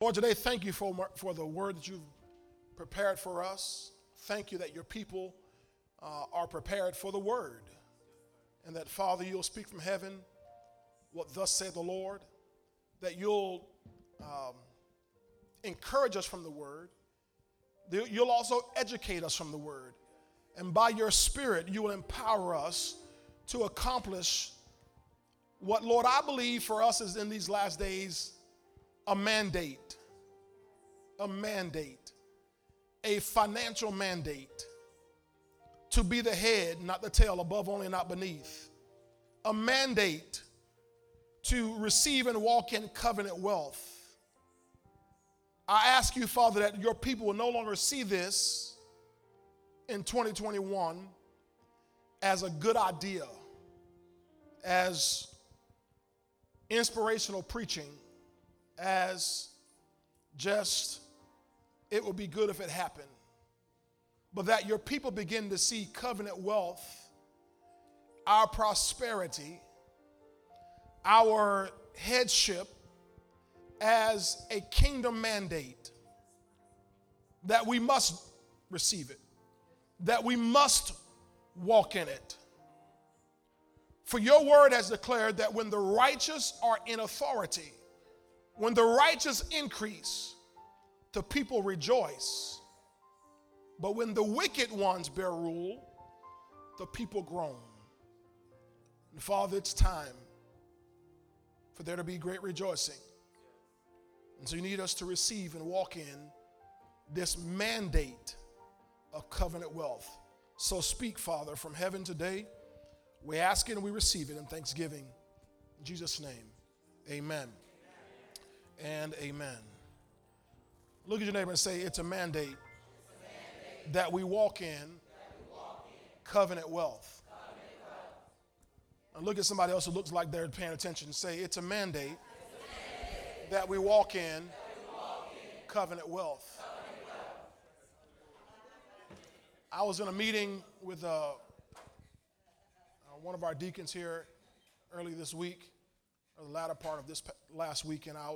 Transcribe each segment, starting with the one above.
Lord, today, thank you for, for the word that you've prepared for us. Thank you that your people uh, are prepared for the word. And that, Father, you'll speak from heaven what thus saith the Lord, that you'll um, encourage us from the word, you'll also educate us from the word. And by your spirit, you will empower us to accomplish what, Lord, I believe for us is in these last days a mandate, a mandate, a financial mandate to be the head, not the tail, above only, not beneath. A mandate to receive and walk in covenant wealth. I ask you, Father, that your people will no longer see this in 2021 as a good idea, as inspirational preaching, as just it would be good if it happened, but that your people begin to see covenant wealth, our prosperity, our headship as a kingdom mandate that we must receive it, that we must walk in it. For your word has declared that when the righteous are in authority, when the righteous increase, the people rejoice. But when the wicked ones bear rule, the people groan. And Father, it's time for there to be great rejoicing. And so you need us to receive and walk in this mandate of covenant wealth. So speak, Father, from heaven today. We ask it and we receive it in thanksgiving. In Jesus' name, amen and amen. Look at your neighbor and say, It's a mandate, it's a mandate. That, we walk in, we walk in covenant wealth. And look at somebody else who looks like they're paying attention. And say, It's a mandate, it's a mandate. That, we walk in, we walk in covenant wealth. Covenant wealth. I was in a meeting with uh, uh, one of our deacons here early this week, or the latter part of this last week, and I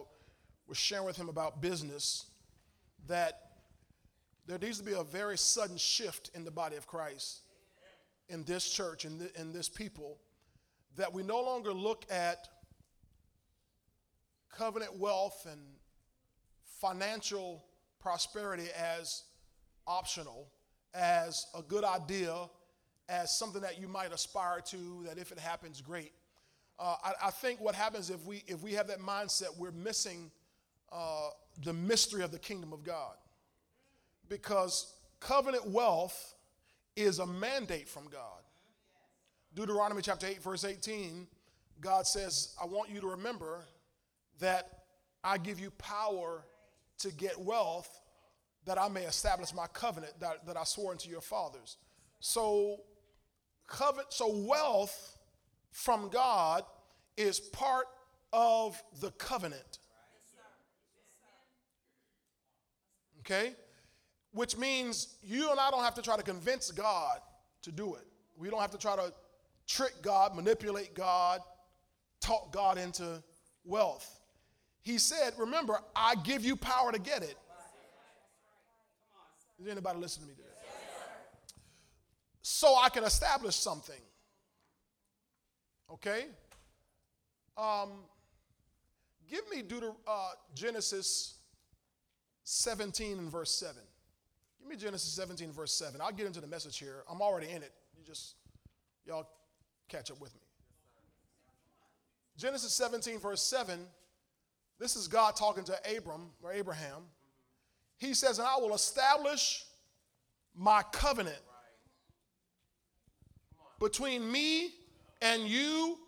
was sharing with him about business that there needs to be a very sudden shift in the body of Christ, in this church, in, the, in this people, that we no longer look at covenant wealth and financial prosperity as optional, as a good idea, as something that you might aspire to, that if it happens, great. Uh, I, I, think what happens if we if we have that mindset, we're missing uh, the mystery of the kingdom of God. Because covenant wealth is a mandate from God. Deuteronomy chapter 8, verse 18, God says, I want you to remember that I give you power to get wealth that I may establish my covenant that, that I swore unto your fathers. So, covet, so wealth from God is part of the covenant. Okay? Which means you and I don't have to try to convince God to do it. We don't have to try to trick God, manipulate God, talk God into wealth. He said, Remember, I give you power to get it. Is anybody listening to me today? so I can establish something. Okay? Um, give me Deuter- uh, Genesis 17 and verse 7. Give me Genesis 17 verse 7. I'll get into the message here. I'm already in it. You just, y'all catch up with me. Genesis 17 verse 7. This is God talking to Abram or Abraham. He says, And I will establish my covenant between me and you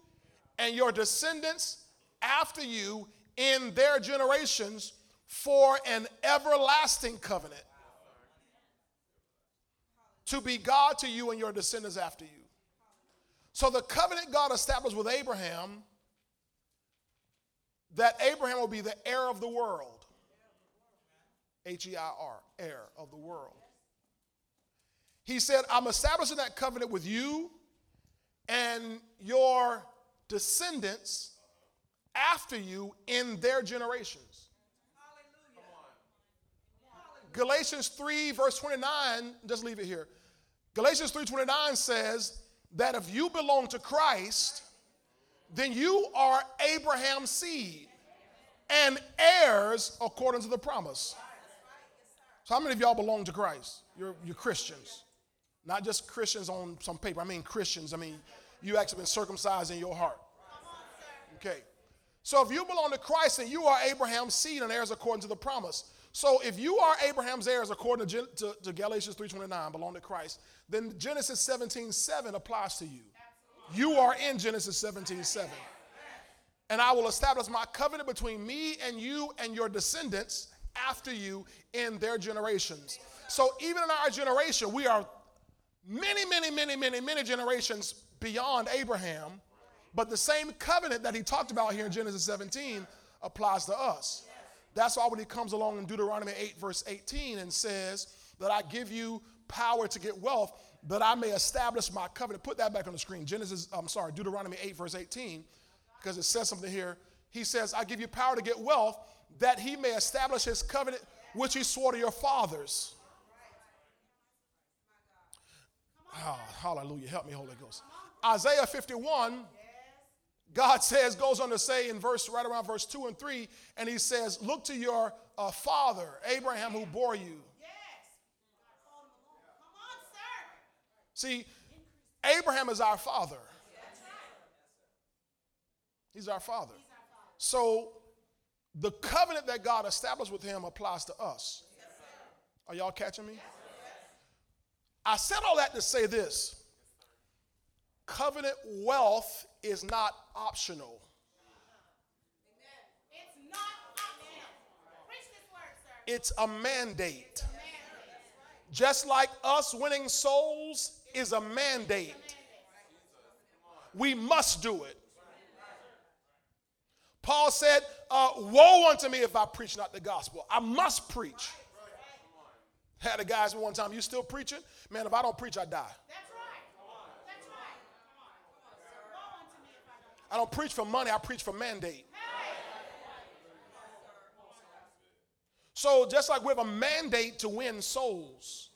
and your descendants after you in their generations for an everlasting covenant to be God to you and your descendants after you. So the covenant God established with Abraham that Abraham will be the heir of the world. H E I R, heir of the world. He said, I'm establishing that covenant with you and your descendants after you in their generations. Galatians 3, verse 29, just leave it here. Galatians 3:29 says that if you belong to Christ, then you are Abraham's seed and heirs according to the promise. So, how many of y'all belong to Christ? You're, you're Christians. Not just Christians on some paper. I mean, Christians. I mean, you actually been circumcised in your heart. Okay. So, if you belong to Christ, then you are Abraham's seed and heirs according to the promise. So, if you are Abraham's heirs according to, to, to Galatians 3.29, belong to Christ, then Genesis 17.7 7 applies to you. You are in Genesis 17.7. 7. And I will establish my covenant between me and you and your descendants after you in their generations. So even in our generation, we are many, many, many, many, many generations beyond Abraham. But the same covenant that he talked about here in Genesis 17 applies to us. That's why when he comes along in Deuteronomy 8, verse 18, and says that I give you power to get wealth, that I may establish my covenant. Put that back on the screen. Genesis, I'm sorry, Deuteronomy 8, verse 18, because it says something here. He says, I give you power to get wealth, that he may establish his covenant, which he swore to your fathers. Oh, hallelujah. Help me, Holy Ghost. Isaiah 51, God says, goes on to say in verse, right around verse 2 and 3, and he says, Look to your uh, father, Abraham, who bore you. Yes. Come on, sir. See, Abraham is our father. He's our father. So the covenant that God established with him applies to us. Are y'all catching me? I said all that to say this covenant wealth is not optional. It's a mandate. Just like us winning souls is a mandate. We must do it. Paul said, uh, Woe unto me if I preach not the gospel. I must preach. Had a guy ask me one time, You still preaching? Man, if I don't preach, I die. That's right. That's right. I don't preach for money, I preach for mandate. So, just like we have a mandate to win souls,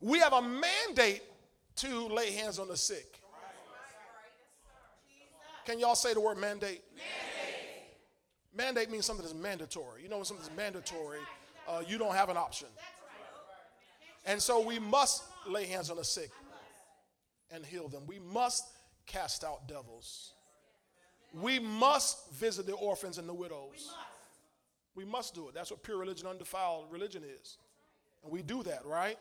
we have a mandate to lay hands on the sick. Can y'all say the word mandate? Mandate, mandate means something that's mandatory. You know, when something's mandatory, uh, you don't have an option. And so we must lay hands on the sick and heal them. We must cast out devils. We must visit the orphans and the widows. We must do it. That's what pure religion, undefiled religion is. And we do that, right?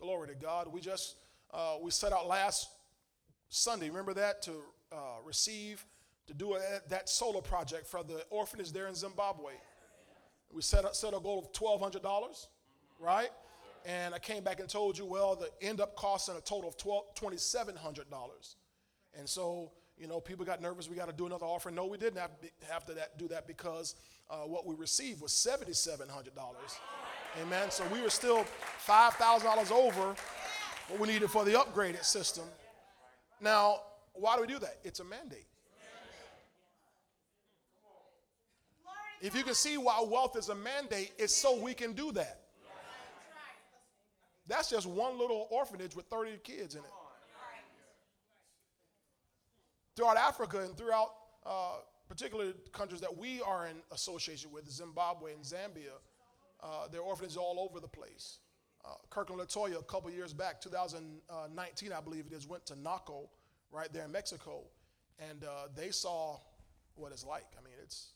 Glory to God. We just uh, we set out last Sunday. Remember that to uh, receive to do a, that solar project for the orphanage there in Zimbabwe. We set a, set a goal of twelve hundred dollars, right? And I came back and told you, well, the end up costing a total of $2,700. And so, you know, people got nervous. We got to do another offering. No, we didn't have, have to that, do that because uh, what we received was $7,700. Amen. So we were still $5,000 over what we needed for the upgraded system. Now, why do we do that? It's a mandate. If you can see why wealth is a mandate, it's so we can do that. That's just one little orphanage with 30 kids in it. Throughout Africa and throughout uh, particular countries that we are in association with, Zimbabwe and Zambia, uh, there are orphanages all over the place. Uh, Kirkland Latoya, a couple years back, 2019, I believe it is, went to Naco, right there in Mexico, and uh, they saw what it's like. I mean, it's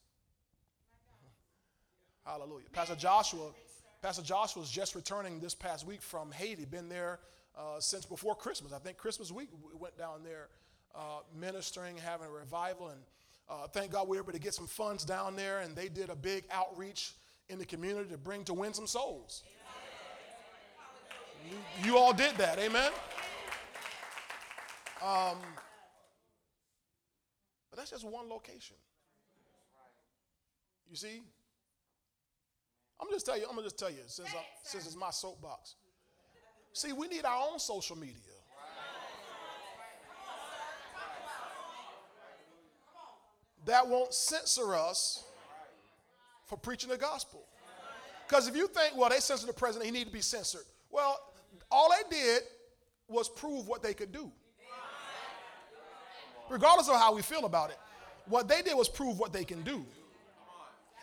hallelujah. Pastor Joshua, Pastor Joshua was just returning this past week from Haiti. Been there uh, since before Christmas. I think Christmas week we went down there uh, ministering, having a revival, and uh, thank God we were able to get some funds down there, and they did a big outreach in the community to bring to win some souls. You, you all did that, amen? Um, but that's just one location. You see? I'm gonna just tell you, I'm gonna just tell you, since, I, since it's my soapbox. See, we need our own social media. That won't censor us for preaching the gospel. Because if you think, well, they censored the president, he need to be censored. Well, all they did was prove what they could do. Regardless of how we feel about it, what they did was prove what they can do.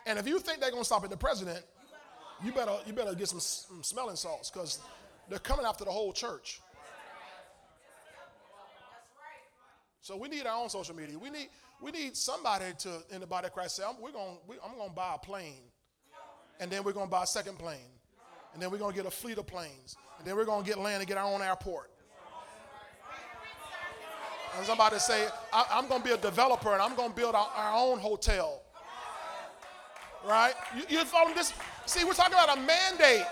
And if you think they're going to stop at the president, you better you better get some, some smelling salts because they're coming after the whole church. So we need our own social media. We need we need somebody to in the body of Christ say, I'm, we're going we, I'm to buy a plane, and then we're to buy a second plane, and then we're to get a fleet of planes, and then we're to get land and get our own airport. And somebody say, I, am to be a developer and I'm to build our, our own hotel. Right? You, you follow this? See, we're talking about a mandate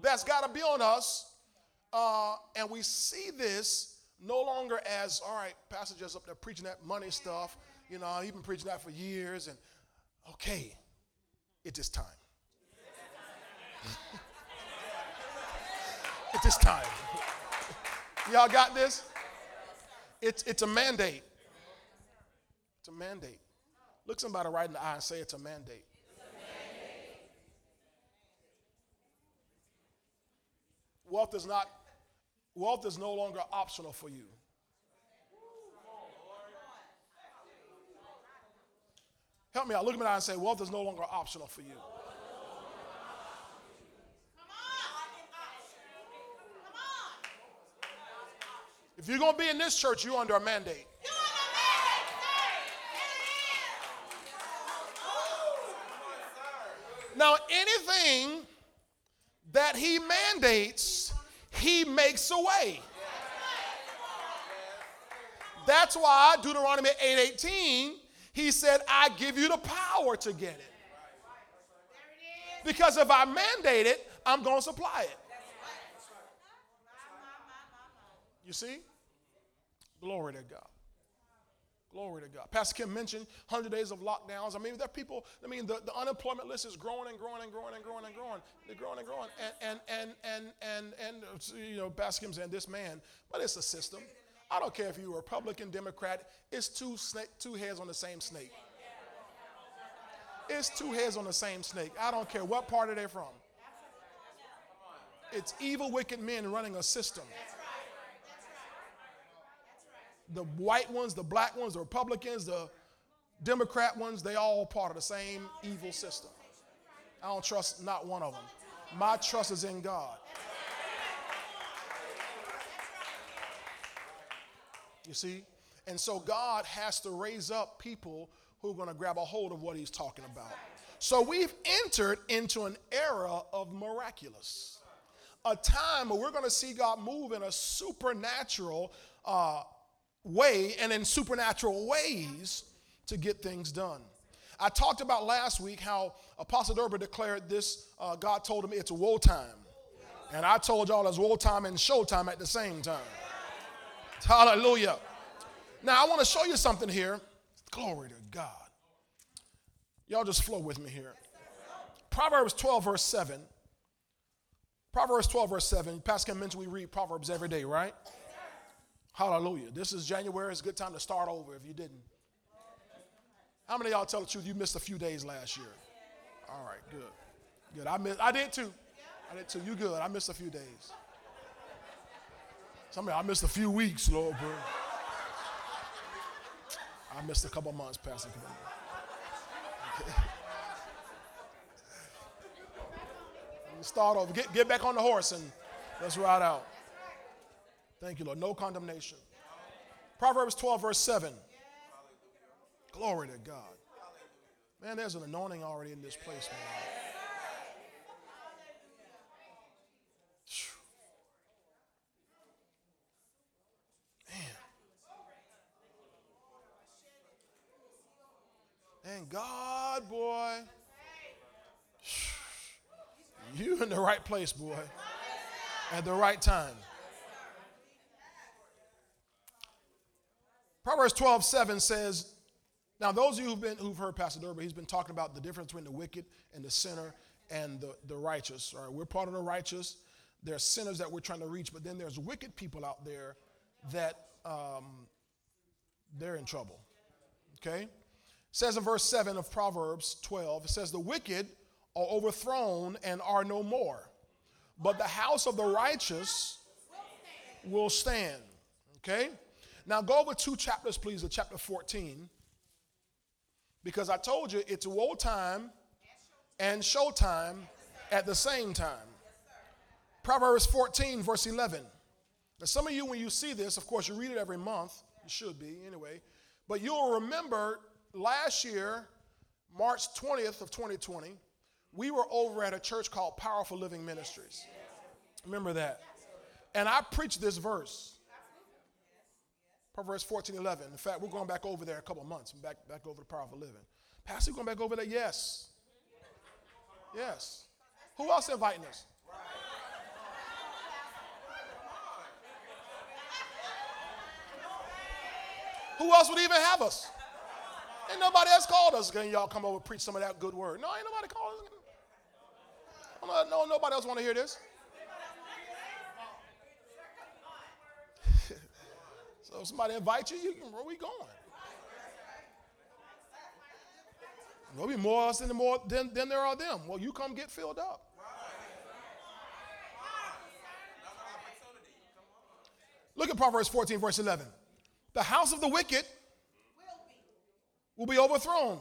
that's got to be on us. Uh, and we see this no longer as, all right, Pastor just up there preaching that money stuff. You know, he's been preaching that for years. And okay, it is time. it is time. Y'all got this? It's, it's a mandate. It's a mandate. Look somebody right in the eye and say it's a mandate. Wealth is not, wealth is no longer optional for you. Help me out. Look at me and say, wealth is no longer optional for you. If you're going to be in this church, you're under a mandate. Now, anything that he mandates, he makes a way. That's why Deuteronomy 8:18, he said, I give you the power to get it. Because if I mandate it, I'm going to supply it. You see? Glory to God. Glory to God. Pastor Kim mentioned 100 days of lockdowns. I mean, there are people, I mean, the, the unemployment list is growing and growing and growing and growing and growing. They're growing and growing. And, and, and, and, and, and you know, Pastor Kim saying this man, but it's a system. I don't care if you're Republican, Democrat, it's two, snake, two heads on the same snake. It's two heads on the same snake. I don't care what part party they're from. It's evil, wicked men running a system the white ones, the black ones, the Republicans, the Democrat ones, they all part of the same evil system. I don't trust not one of them. My trust is in God. You see? And so God has to raise up people who are going to grab a hold of what he's talking about. So we've entered into an era of miraculous, a time where we're going to see God move in a supernatural uh, way and in supernatural ways to get things done. I talked about last week how Apostle Durber declared this. Uh, God told him it's woe time. And I told y'all it's woe time and show time at the same time. Hallelujah. Now I want to show you something here. Glory to God. Y'all just flow with me here. Proverbs 12, verse 7. Proverbs 12, verse 7. Pastor mentioned we read Proverbs every day, right? Hallelujah. This is January. It's a good time to start over if you didn't. How many of y'all tell the truth you missed a few days last year? All right, good. Good. I missed, I did too. I did too. You good. I missed a few days. Somebody, I missed a few weeks, Lord, bro. I missed a couple months, Pastor. Okay. Start over. Get, get back on the horse and let's ride out. Thank you, Lord. No condemnation. Proverbs 12, verse 7. Glory to God. Man, there's an anointing already in this place, man. And God, boy, you in the right place, boy, at the right time. Proverbs 12, 7 says, now those of you who've, been, who've heard Pastor Durber, he's been talking about the difference between the wicked and the sinner and the, the righteous. All right, we're part of the righteous. There are sinners that we're trying to reach, but then there's wicked people out there that um, they're in trouble. Okay? It says in verse 7 of Proverbs 12, it says, The wicked are overthrown and are no more. But the house of the righteous will stand. Okay? Now go over two chapters, please, to chapter 14. Because I told you it's woe time and show time at the same time. Proverbs 14, verse 11. Now, some of you, when you see this, of course, you read it every month. You should be, anyway. But you'll remember last year, March 20th of 2020, we were over at a church called Powerful Living Ministries. Remember that? And I preached this verse. Proverbs 14, 11. In fact, we're going back over there a couple months, back, back over to of Living. Pastor, going back over there? Yes. Yes. Who else inviting us? Who else would even have us? Ain't nobody else called us. Can y'all come over preach some of that good word? No, ain't nobody called us. No, nobody else want to hear this. So if somebody invite you, you can, where we going? There'll be more us than, more, than, than there are them. Well, you come get filled up. Look at Proverbs 14, verse 11. The house of the wicked will be overthrown,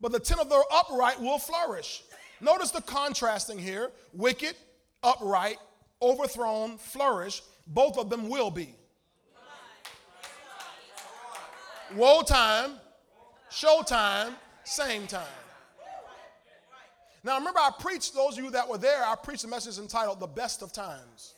but the tent of the upright will flourish. Notice the contrasting here wicked, upright, overthrown, flourish. Both of them will be. Woe time, show time, same time. Now, remember, I preached, those of you that were there, I preached a message entitled The Best of Times.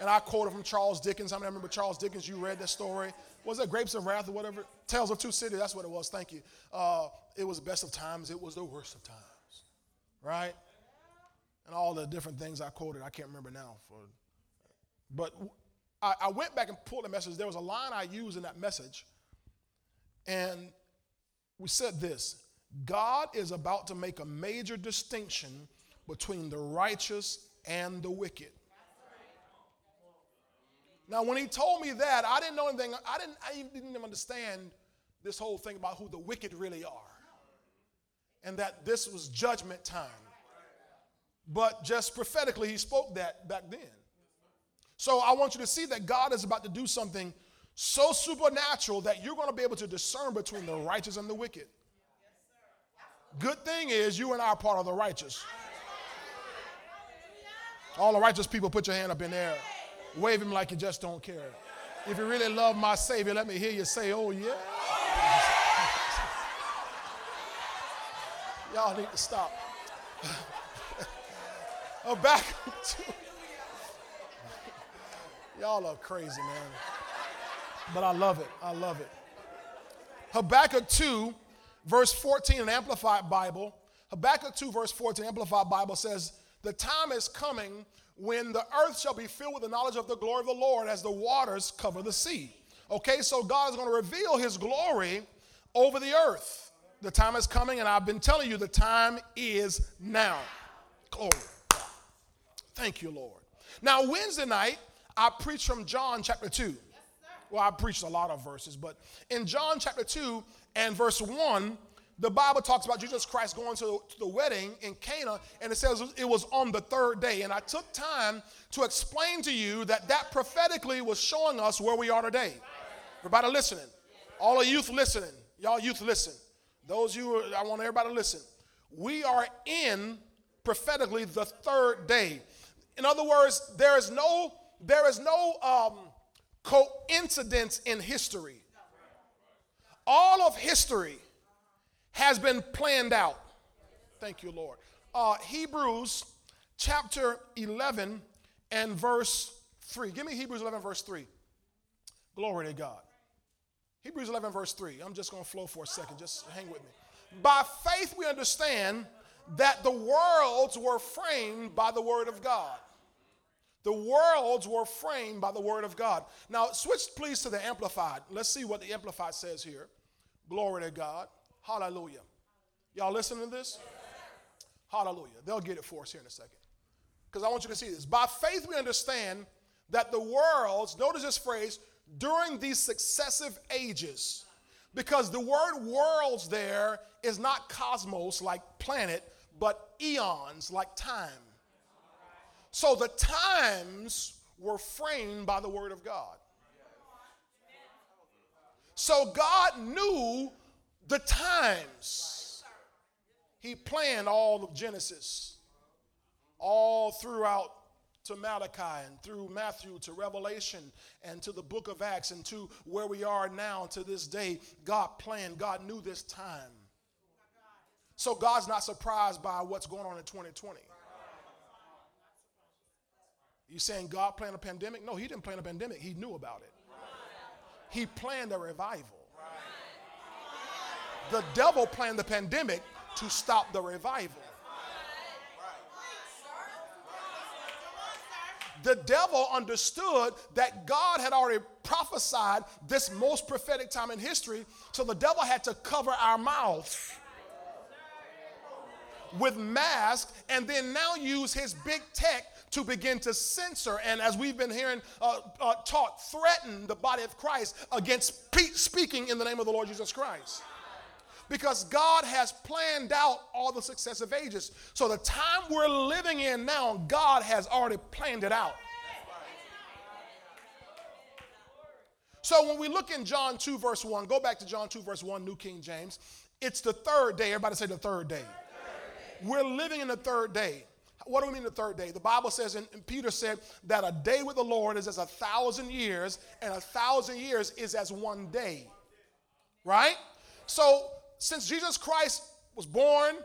And I quoted from Charles Dickens. Many remember Charles Dickens? You read that story. Was it Grapes of Wrath or whatever? Tales of Two Cities. That's what it was. Thank you. Uh, it was the best of times. It was the worst of times. Right? And all the different things I quoted, I can't remember now. For, but I, I went back and pulled the message. There was a line I used in that message. And we said this God is about to make a major distinction between the righteous and the wicked. Now, when he told me that, I didn't know anything. I didn't, I didn't even understand this whole thing about who the wicked really are and that this was judgment time. But just prophetically, he spoke that back then. So I want you to see that God is about to do something so supernatural that you're going to be able to discern between the righteous and the wicked. Good thing is, you and I are part of the righteous. All the righteous people, put your hand up in there. Wave him like you just don't care. If you really love my Savior, let me hear you say, Oh, yeah. Y'all need to stop. oh, back. Y'all are crazy, man. But I love it. I love it. Habakkuk 2, verse 14, an Amplified Bible. Habakkuk 2, verse 14, Amplified Bible says, The time is coming when the earth shall be filled with the knowledge of the glory of the Lord as the waters cover the sea. Okay, so God is going to reveal his glory over the earth. The time is coming, and I've been telling you the time is now. Glory. Thank you, Lord. Now, Wednesday night, I preached from John chapter 2. Well, I preached a lot of verses, but in John chapter 2 and verse 1, the Bible talks about Jesus Christ going to the, to the, wedding in Cana, and it says it was on the third day. And I took time to explain to you that that prophetically was showing us where we are today. Everybody listening, all the youth listening, y'all youth listen. Those you, I want everybody to listen. We are in prophetically the third day. In other words, there is no there is no um, coincidence in history. All of history has been planned out. Thank you, Lord. Uh, Hebrews chapter 11 and verse 3. Give me Hebrews 11, verse 3. Glory to God. Hebrews 11, verse 3. I'm just going to flow for a second. Just hang with me. By faith, we understand that the worlds were framed by the word of God. The worlds were framed by the word of God. Now, switch please to the Amplified. Let's see what the Amplified says here. Glory to God. Hallelujah. Y'all listening to this? Hallelujah. They'll get it for us here in a second. Because I want you to see this. By faith, we understand that the worlds, notice this phrase, during these successive ages, because the word worlds there is not cosmos like planet, but eons, like time. So the times were framed by the Word of God. So God knew the times. He planned all of Genesis, all throughout to Malachi and through Matthew to Revelation and to the book of Acts and to where we are now to this day. God planned, God knew this time. So God's not surprised by what's going on in 2020. You saying God planned a pandemic? No, he didn't plan a pandemic. He knew about it. He planned a revival. The devil planned the pandemic to stop the revival. The devil understood that God had already prophesied this most prophetic time in history, so the devil had to cover our mouths with masks and then now use his big tech to begin to censor. And as we've been hearing uh, uh, taught threaten the body of christ against pe- speaking in the name of the lord jesus christ. Because god has planned out all the successive ages. So the time we're living in now god has already planned it out. So when we look in john 2 verse 1 go back to john 2 verse 1 new king james. It's the third day. Everybody say the third day. We're living in the third day. What do we mean the third day? The Bible says, and Peter said, that a day with the Lord is as a thousand years, and a thousand years is as one day. Right? So, since Jesus Christ was born,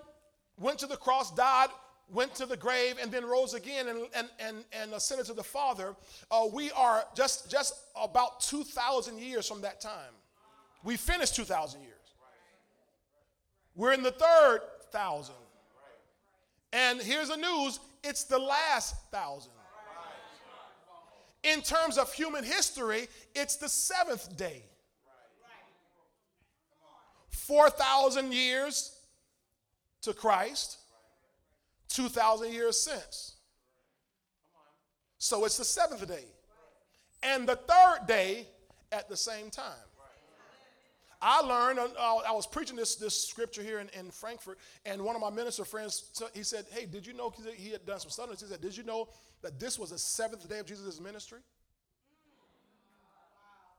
went to the cross, died, went to the grave, and then rose again and, and, and, and ascended to the Father, uh, we are just, just about 2,000 years from that time. We finished 2,000 years. We're in the third thousand. And here's the news it's the last thousand. In terms of human history, it's the seventh day. 4,000 years to Christ, 2,000 years since. So it's the seventh day. And the third day at the same time. I learned, uh, I was preaching this, this scripture here in, in Frankfurt, and one of my minister friends, he said, Hey, did you know, he had done some studies, he said, Did you know that this was the seventh day of Jesus' ministry?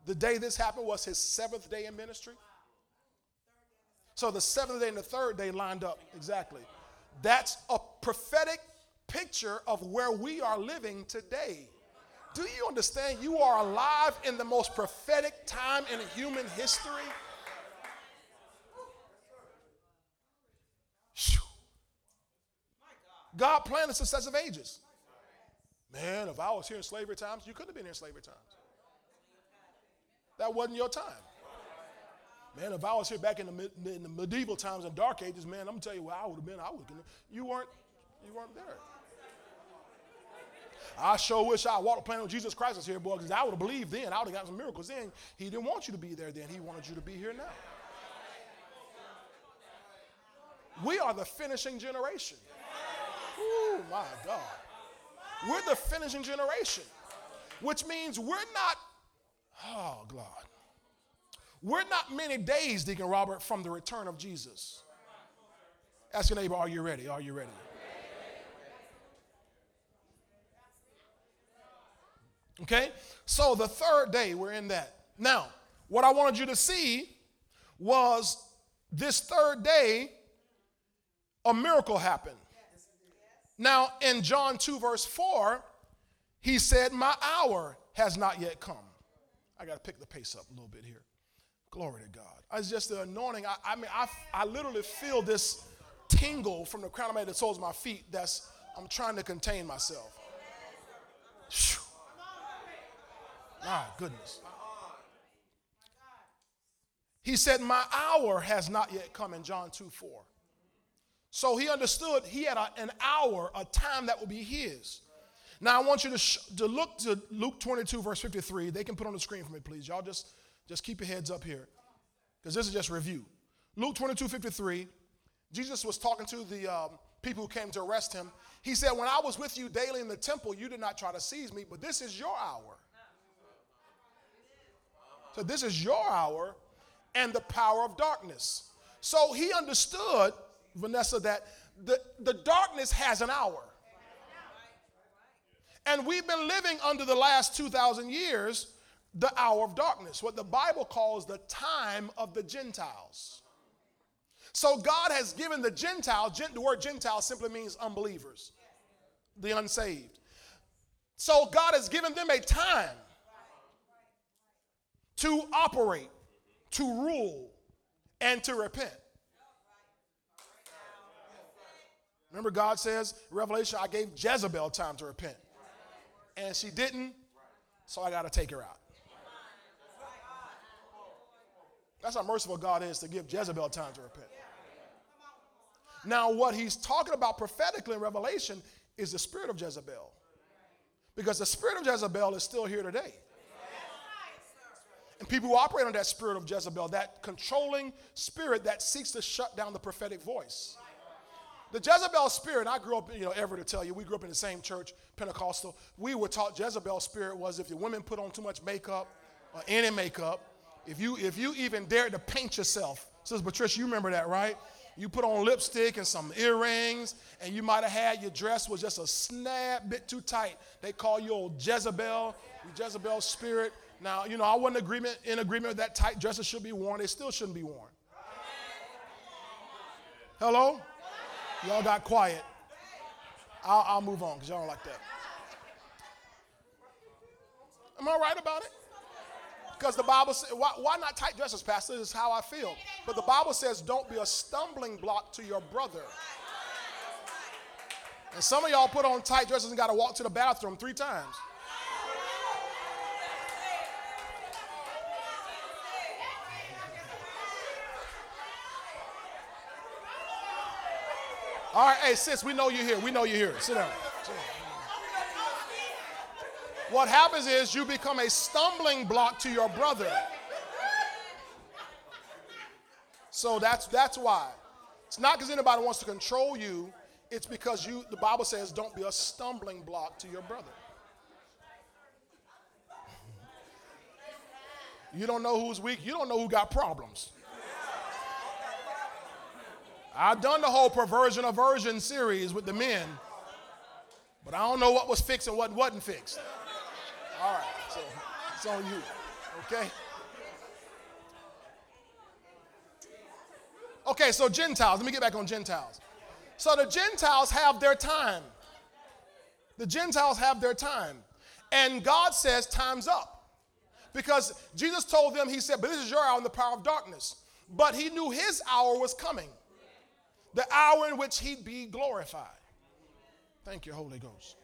The day this happened was his seventh day in ministry. So the seventh day and the third day lined up exactly. That's a prophetic picture of where we are living today. Do you understand? You are alive in the most prophetic time in human history. God planned the successive ages. Man, if I was here in slavery times, you couldn't have been here in slavery times. That wasn't your time. Man, if I was here back in the, in the medieval times and dark ages, man, I'm gonna tell you where I would have been. I would have. You weren't. You weren't there. I sure wish I walked the planet when Jesus Christ was here, boy, because I would have believed then. I would have got some miracles then. He didn't want you to be there then. He wanted you to be here now. We are the finishing generation. Oh my God. We're the finishing generation, which means we're not, oh God, we're not many days, Deacon Robert, from the return of Jesus. Ask your neighbor, are you ready? Are you ready? Okay? So the third day, we're in that. Now, what I wanted you to see was this third day, a miracle happened. Now, in John 2, verse 4, he said, My hour has not yet come. I got to pick the pace up a little bit here. Glory to God. It's just the anointing. I, I mean, I, I literally feel this tingle from the crown of my head to the soles of my feet that's, I'm trying to contain myself. Whew. My goodness. He said, My hour has not yet come in John 2 4. So he understood he had a, an hour, a time that would be his. Now I want you to, sh- to look to Luke 22, verse 53. They can put on the screen for me, please. Y'all just, just keep your heads up here. Because this is just review. Luke 22, 53. Jesus was talking to the um, people who came to arrest him. He said, When I was with you daily in the temple, you did not try to seize me, but this is your hour. So this is your hour and the power of darkness. So he understood Vanessa, that the, the darkness has an hour. And we've been living under the last 2,000 years the hour of darkness, what the Bible calls the time of the Gentiles. So God has given the Gentile, the word Gentile simply means unbelievers, the unsaved. So God has given them a time to operate, to rule, and to repent. Remember, God says, Revelation, I gave Jezebel time to repent. And she didn't, so I got to take her out. That's how merciful God is to give Jezebel time to repent. Now, what he's talking about prophetically in Revelation is the spirit of Jezebel. Because the spirit of Jezebel is still here today. And people who operate on that spirit of Jezebel, that controlling spirit that seeks to shut down the prophetic voice. The Jezebel spirit, I grew up, you know, ever to tell you, we grew up in the same church, Pentecostal. We were taught Jezebel spirit was if the women put on too much makeup or any makeup, if you if you even dared to paint yourself, says Patricia, you remember that, right? You put on lipstick and some earrings, and you might have had your dress was just a snap bit too tight. They call you old Jezebel, Jezebel spirit. Now, you know, I wasn't agreement, in agreement that tight dresses should be worn. They still shouldn't be worn. Hello? Y'all got quiet. I'll, I'll move on because y'all don't like that. Am I right about it? Because the Bible says, why, why, not tight dresses, Pastor? This is how I feel. But the Bible says, don't be a stumbling block to your brother. And some of y'all put on tight dresses and got to walk to the bathroom three times. All right, hey, sis, we know you're here. We know you're here. Sit down. What happens is you become a stumbling block to your brother. So that's that's why. It's not because anybody wants to control you. It's because you. The Bible says, "Don't be a stumbling block to your brother." You don't know who's weak. You don't know who got problems. I've done the whole perversion aversion series with the men, but I don't know what was fixed and what wasn't fixed. All right, so it's on you, okay? Okay, so Gentiles, let me get back on Gentiles. So the Gentiles have their time. The Gentiles have their time. And God says, Time's up. Because Jesus told them, He said, But this is your hour in the power of darkness. But He knew His hour was coming the hour in which he'd be glorified. Thank you, Holy Ghost.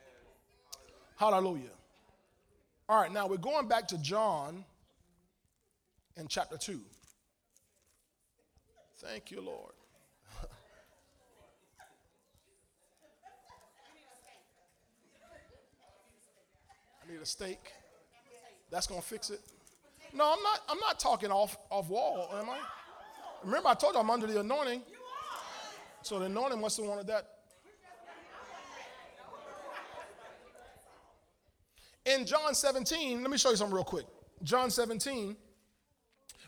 Hallelujah. All right, now we're going back to John in chapter 2. Thank you, Lord. I need a steak. That's gonna fix it. No, I'm not. I'm not talking off off wall, am I? Remember, I told you I'm under the anointing. So the anointing must have wanted that. In John 17, let me show you something real quick. John 17,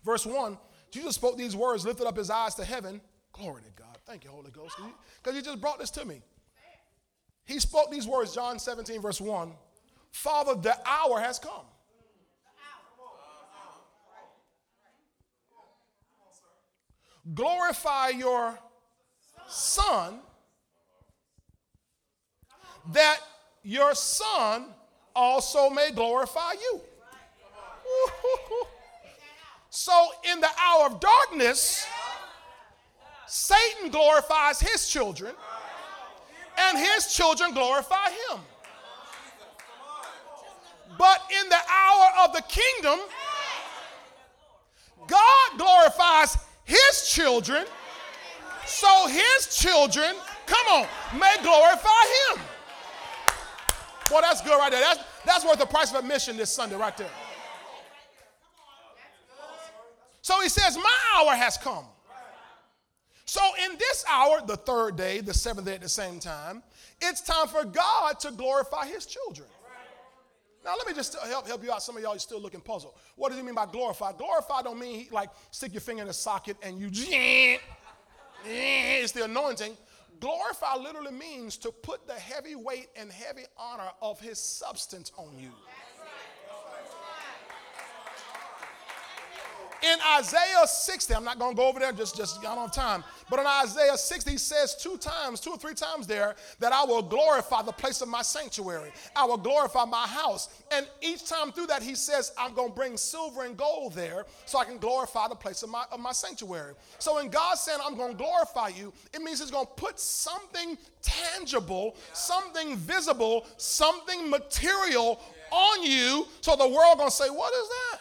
verse 1, Jesus spoke these words, lifted up his eyes to heaven. Glory to God. Thank you, Holy Ghost, because you just brought this to me. He spoke these words, John 17, verse 1 Father, the hour has come. Glorify your son, that your son also may glorify you. So, in the hour of darkness, Satan glorifies his children, and his children glorify him. But in the hour of the kingdom, God glorifies his children so his children, come on, may glorify him. Boy, that's good right there. That's, that's worth the price of admission this Sunday right there. So he says, My hour has come. So in this hour, the third day, the seventh day at the same time, it's time for God to glorify his children. Now let me just help, help you out. Some of y'all are still looking puzzled. What does he mean by glorify? Glorify don't mean like stick your finger in a socket and you Eh, it's the anointing. glorify literally means to put the heavy weight and heavy honor of his substance on you. In Isaiah 60, I'm not going to go over there, just, just don't have time. But in Isaiah 60, he says two times, two or three times there, that I will glorify the place of my sanctuary. I will glorify my house. And each time through that, he says, I'm going to bring silver and gold there so I can glorify the place of my, of my sanctuary. So when God saying, I'm going to glorify you, it means he's going to put something tangible, something visible, something material on you so the world going to say, What is that?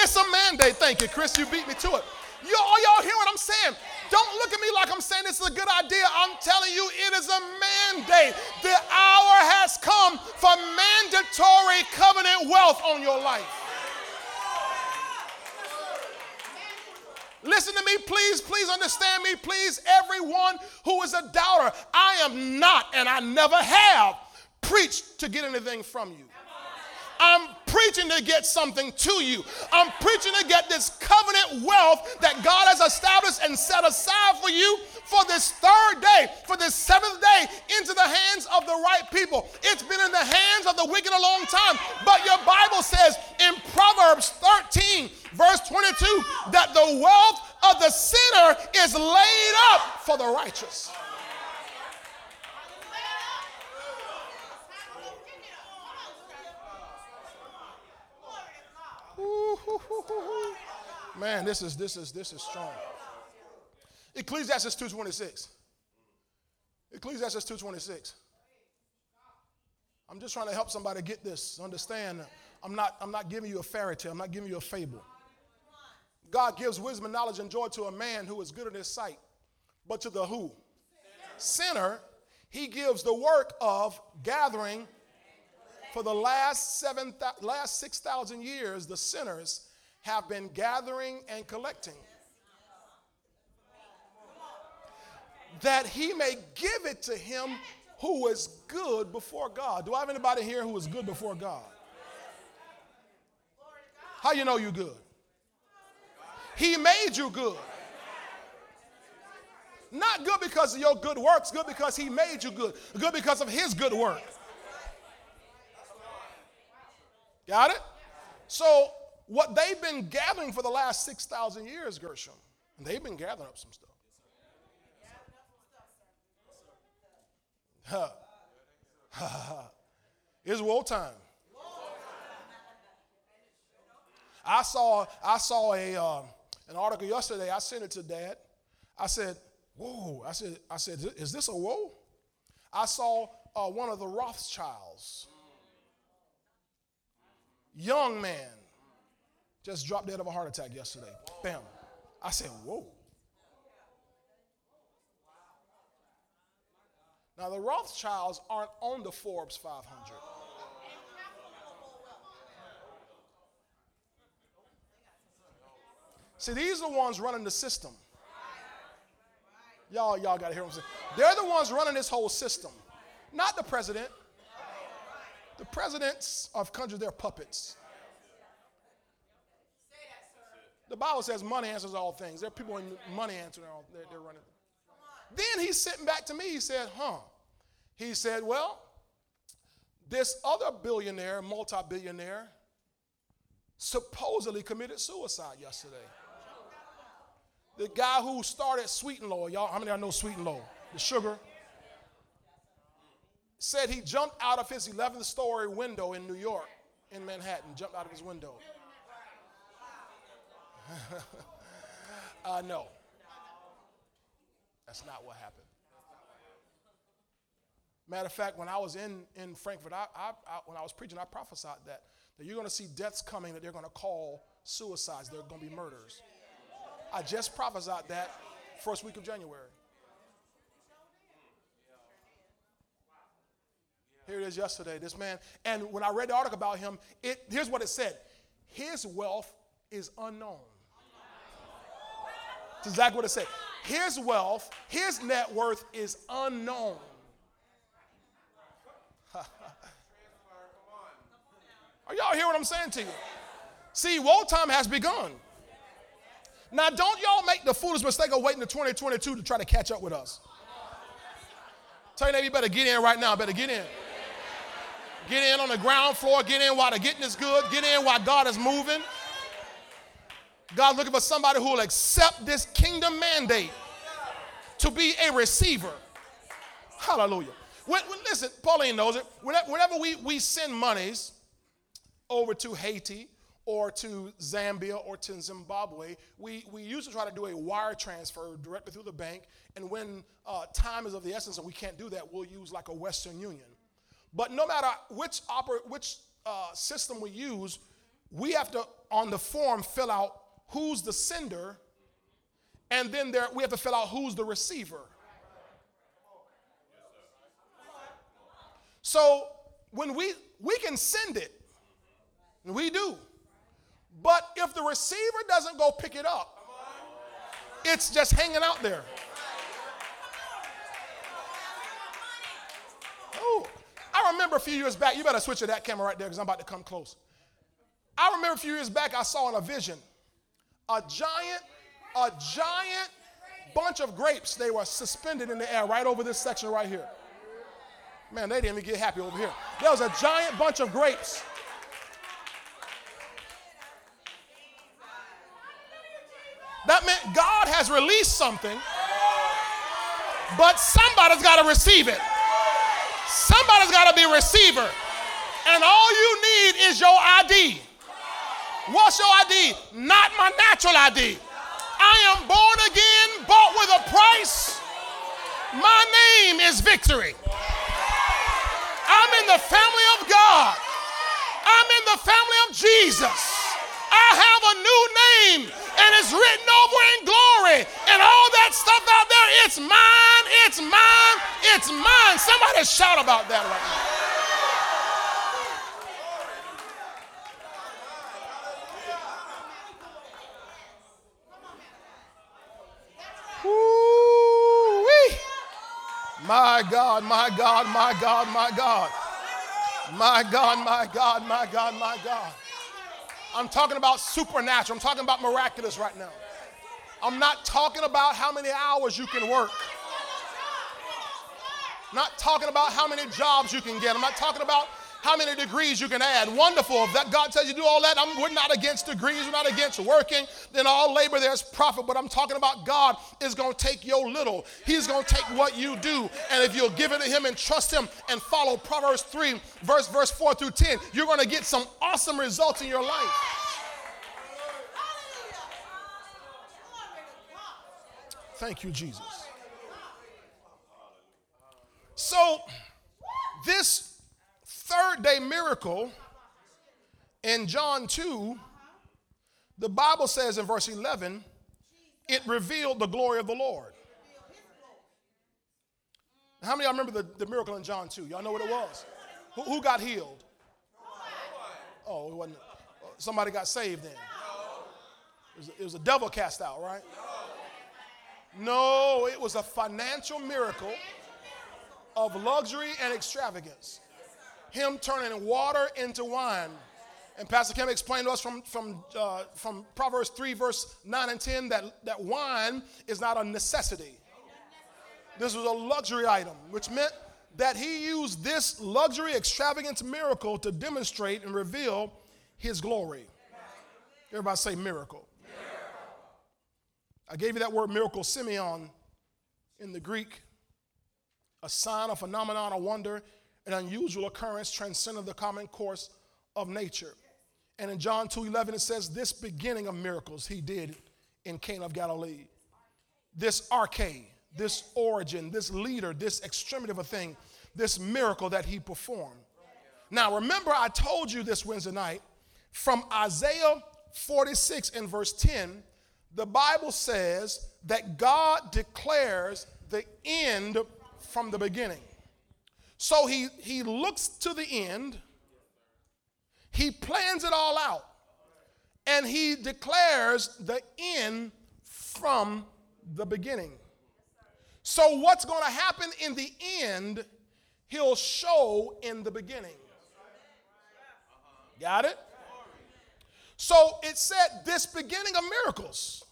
It's a mandate. Thank you, Chris. You beat me to it. You, all y'all hear what I'm saying? Don't look at me like I'm saying this is a good idea. I'm telling you, it is a mandate. The hour has come for mandatory covenant wealth on your life. Listen to me, please, please understand me, please. Everyone who is a doubter, I am not, and I never have preached to get anything from you. I'm preaching to get something to you. I'm preaching to get this covenant wealth that God has established and set aside for you for this third day, for this seventh day, into the hands of the right people. It's been in the hands of the wicked a long time. But your Bible says in Proverbs 13, verse 22, that the wealth of the sinner is laid up for the righteous. Man, this is this is this is strong. Ecclesiastes 2:26. Ecclesiastes 2:26. I'm just trying to help somebody get this, understand. I'm not, I'm not giving you a fairy tale, I'm not giving you a fable. God gives wisdom and knowledge and joy to a man who is good in his sight, but to the who? Sinner, Sinner he gives the work of gathering for the last seven, last six thousand years, the sinners have been gathering and collecting, that he may give it to him who is good before God. Do I have anybody here who is good before God? How you know you good? He made you good. Not good because of your good works, good because he made you good. Good because of his good work. Got it? So, what they've been gathering for the last 6,000 years, Gershom, and they've been gathering up some stuff. Huh. it's woe time. I saw I saw a uh, an article yesterday. I sent it to Dad. I said, "Whoa!" I said, "I said, is this a woe?" I saw uh, one of the Rothschilds young man just dropped dead of a heart attack yesterday. Bam. I said, whoa. Now, the Rothschilds aren't on the Forbes 500. See, these are the ones running the system. Y'all, y'all got to hear what I'm saying. They're the ones running this whole system, not the president. The presidents of countries, they're puppets. The Bible says money answers all things. There are people in money answering all, they're, they're running. Then he's sitting back to me. He said, huh. He said, well, this other billionaire, multi billionaire, supposedly committed suicide yesterday. The guy who started Sweet and Low, y'all, how many of y'all know Sweet and Low? The sugar said he jumped out of his 11th story window in New York, in Manhattan, jumped out of his window. uh, no. That's not what happened. Matter of fact, when I was in, in Frankfurt, I, I, I, when I was preaching, I prophesied that, that you're going to see deaths coming that they're going to call suicides. They're going to be murders. I just prophesied that first week of January. Here it is yesterday, this man. And when I read the article about him, it, here's what it said His wealth is unknown. That's exactly what it said. His wealth, his net worth is unknown. Are y'all hear what I'm saying to you? See, woe time has begun. Now, don't y'all make the foolish mistake of waiting to 2022 to try to catch up with us. Tell you you better get in right now. Better get in. Get in on the ground floor. Get in while the getting is good. Get in while God is moving. God's looking for somebody who will accept this kingdom mandate to be a receiver. Hallelujah. When, when, listen, Pauline knows it. Whenever, we, we send monies over to Haiti or to Zambia or to Zimbabwe, we, we usually try to do a wire transfer directly through the bank. And when uh, time is of the essence and we can't do that, we'll use like a Western Union. But no matter which, oper- which uh, system we use, we have to, on the form, fill out who's the sender, and then there, we have to fill out who's the receiver. So when we we can send it, and we do, but if the receiver doesn't go pick it up, it's just hanging out there. Oh, I remember a few years back. You better switch to that camera right there because I'm about to come close. I remember a few years back. I saw in a vision a giant, a giant bunch of grapes. They were suspended in the air right over this section right here. Man, they didn't even get happy over here. There was a giant bunch of grapes. That meant God has released something, but somebody's got to receive it. Somebody's got to be a receiver. And all you need is your ID. What's your ID? Not my natural ID. I am born again, bought with a price. My name is victory. I'm in the family of God. I'm in the family of Jesus. I have a new name and it's written over in glory and all that stuff out there. It's mine, it's mine, it's mine. Somebody shout about that right now. My God, my God, my God, my God. My God, my God, my God, my God. I'm talking about supernatural. I'm talking about miraculous right now. I'm not talking about how many hours you can work. I'm not talking about how many jobs you can get. I'm not talking about how many degrees you can add. Wonderful. If that God tells you do all that, I'm, we're not against degrees, we're not against working. Then all labor there's profit. But I'm talking about God is going to take your little. He's going to take what you do. And if you'll give it to Him and trust Him and follow Proverbs 3, verse, verse 4 through 10, you're going to get some awesome results in your life. Thank you, Jesus. So, this third day miracle in John 2, the Bible says in verse 11, it revealed the glory of the Lord. How many of y'all remember the, the miracle in John 2? Y'all know what it was? Who, who got healed? Oh, it wasn't. Somebody got saved then. It was, it was a devil cast out, right? No, it was a financial miracle of luxury and extravagance him turning water into wine. And Pastor Kim explained to us from, from, uh, from Proverbs 3, verse 9 and 10, that, that wine is not a necessity. This was a luxury item, which meant that he used this luxury, extravagant miracle to demonstrate and reveal his glory. Everybody say miracle. miracle. I gave you that word miracle, Simeon, in the Greek, a sign, a phenomenon, a wonder an unusual occurrence transcending the common course of nature. And in John 2:11 it says this beginning of miracles he did in Cana of Galilee. This arche, this origin, this leader, this extremity of a thing, this miracle that he performed. Now remember I told you this Wednesday night from Isaiah 46 and verse 10, the Bible says that God declares the end from the beginning. So he, he looks to the end, he plans it all out, and he declares the end from the beginning. So, what's going to happen in the end, he'll show in the beginning. Got it? So, it said this beginning of miracles.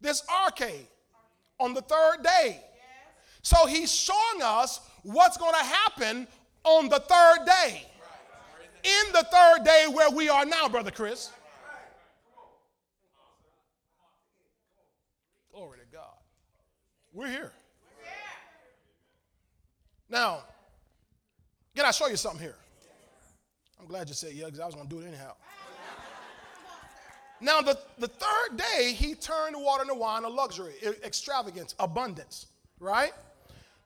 this arche on the third day. So he's showing us what's going to happen on the third day. In the third day where we are now, Brother Chris. Glory to God. We're here. Now, can I show you something here? I'm glad you said yeah, because I was going to do it anyhow. Now, the, the third day, he turned water into wine, a luxury, extravagance, abundance, right?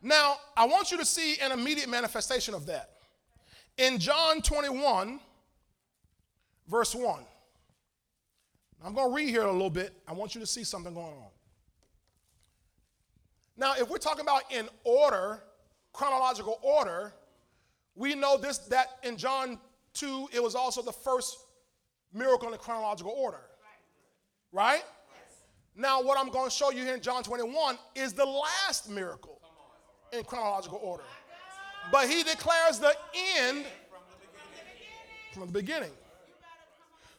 Now, I want you to see an immediate manifestation of that. In John 21, verse 1, I'm going to read here a little bit. I want you to see something going on. Now, if we're talking about in order, chronological order, we know this that in John 2, it was also the first miracle in the chronological order. Right? Yes. Now, what I'm going to show you here in John 21 is the last miracle in chronological order. But he declares the end from the beginning.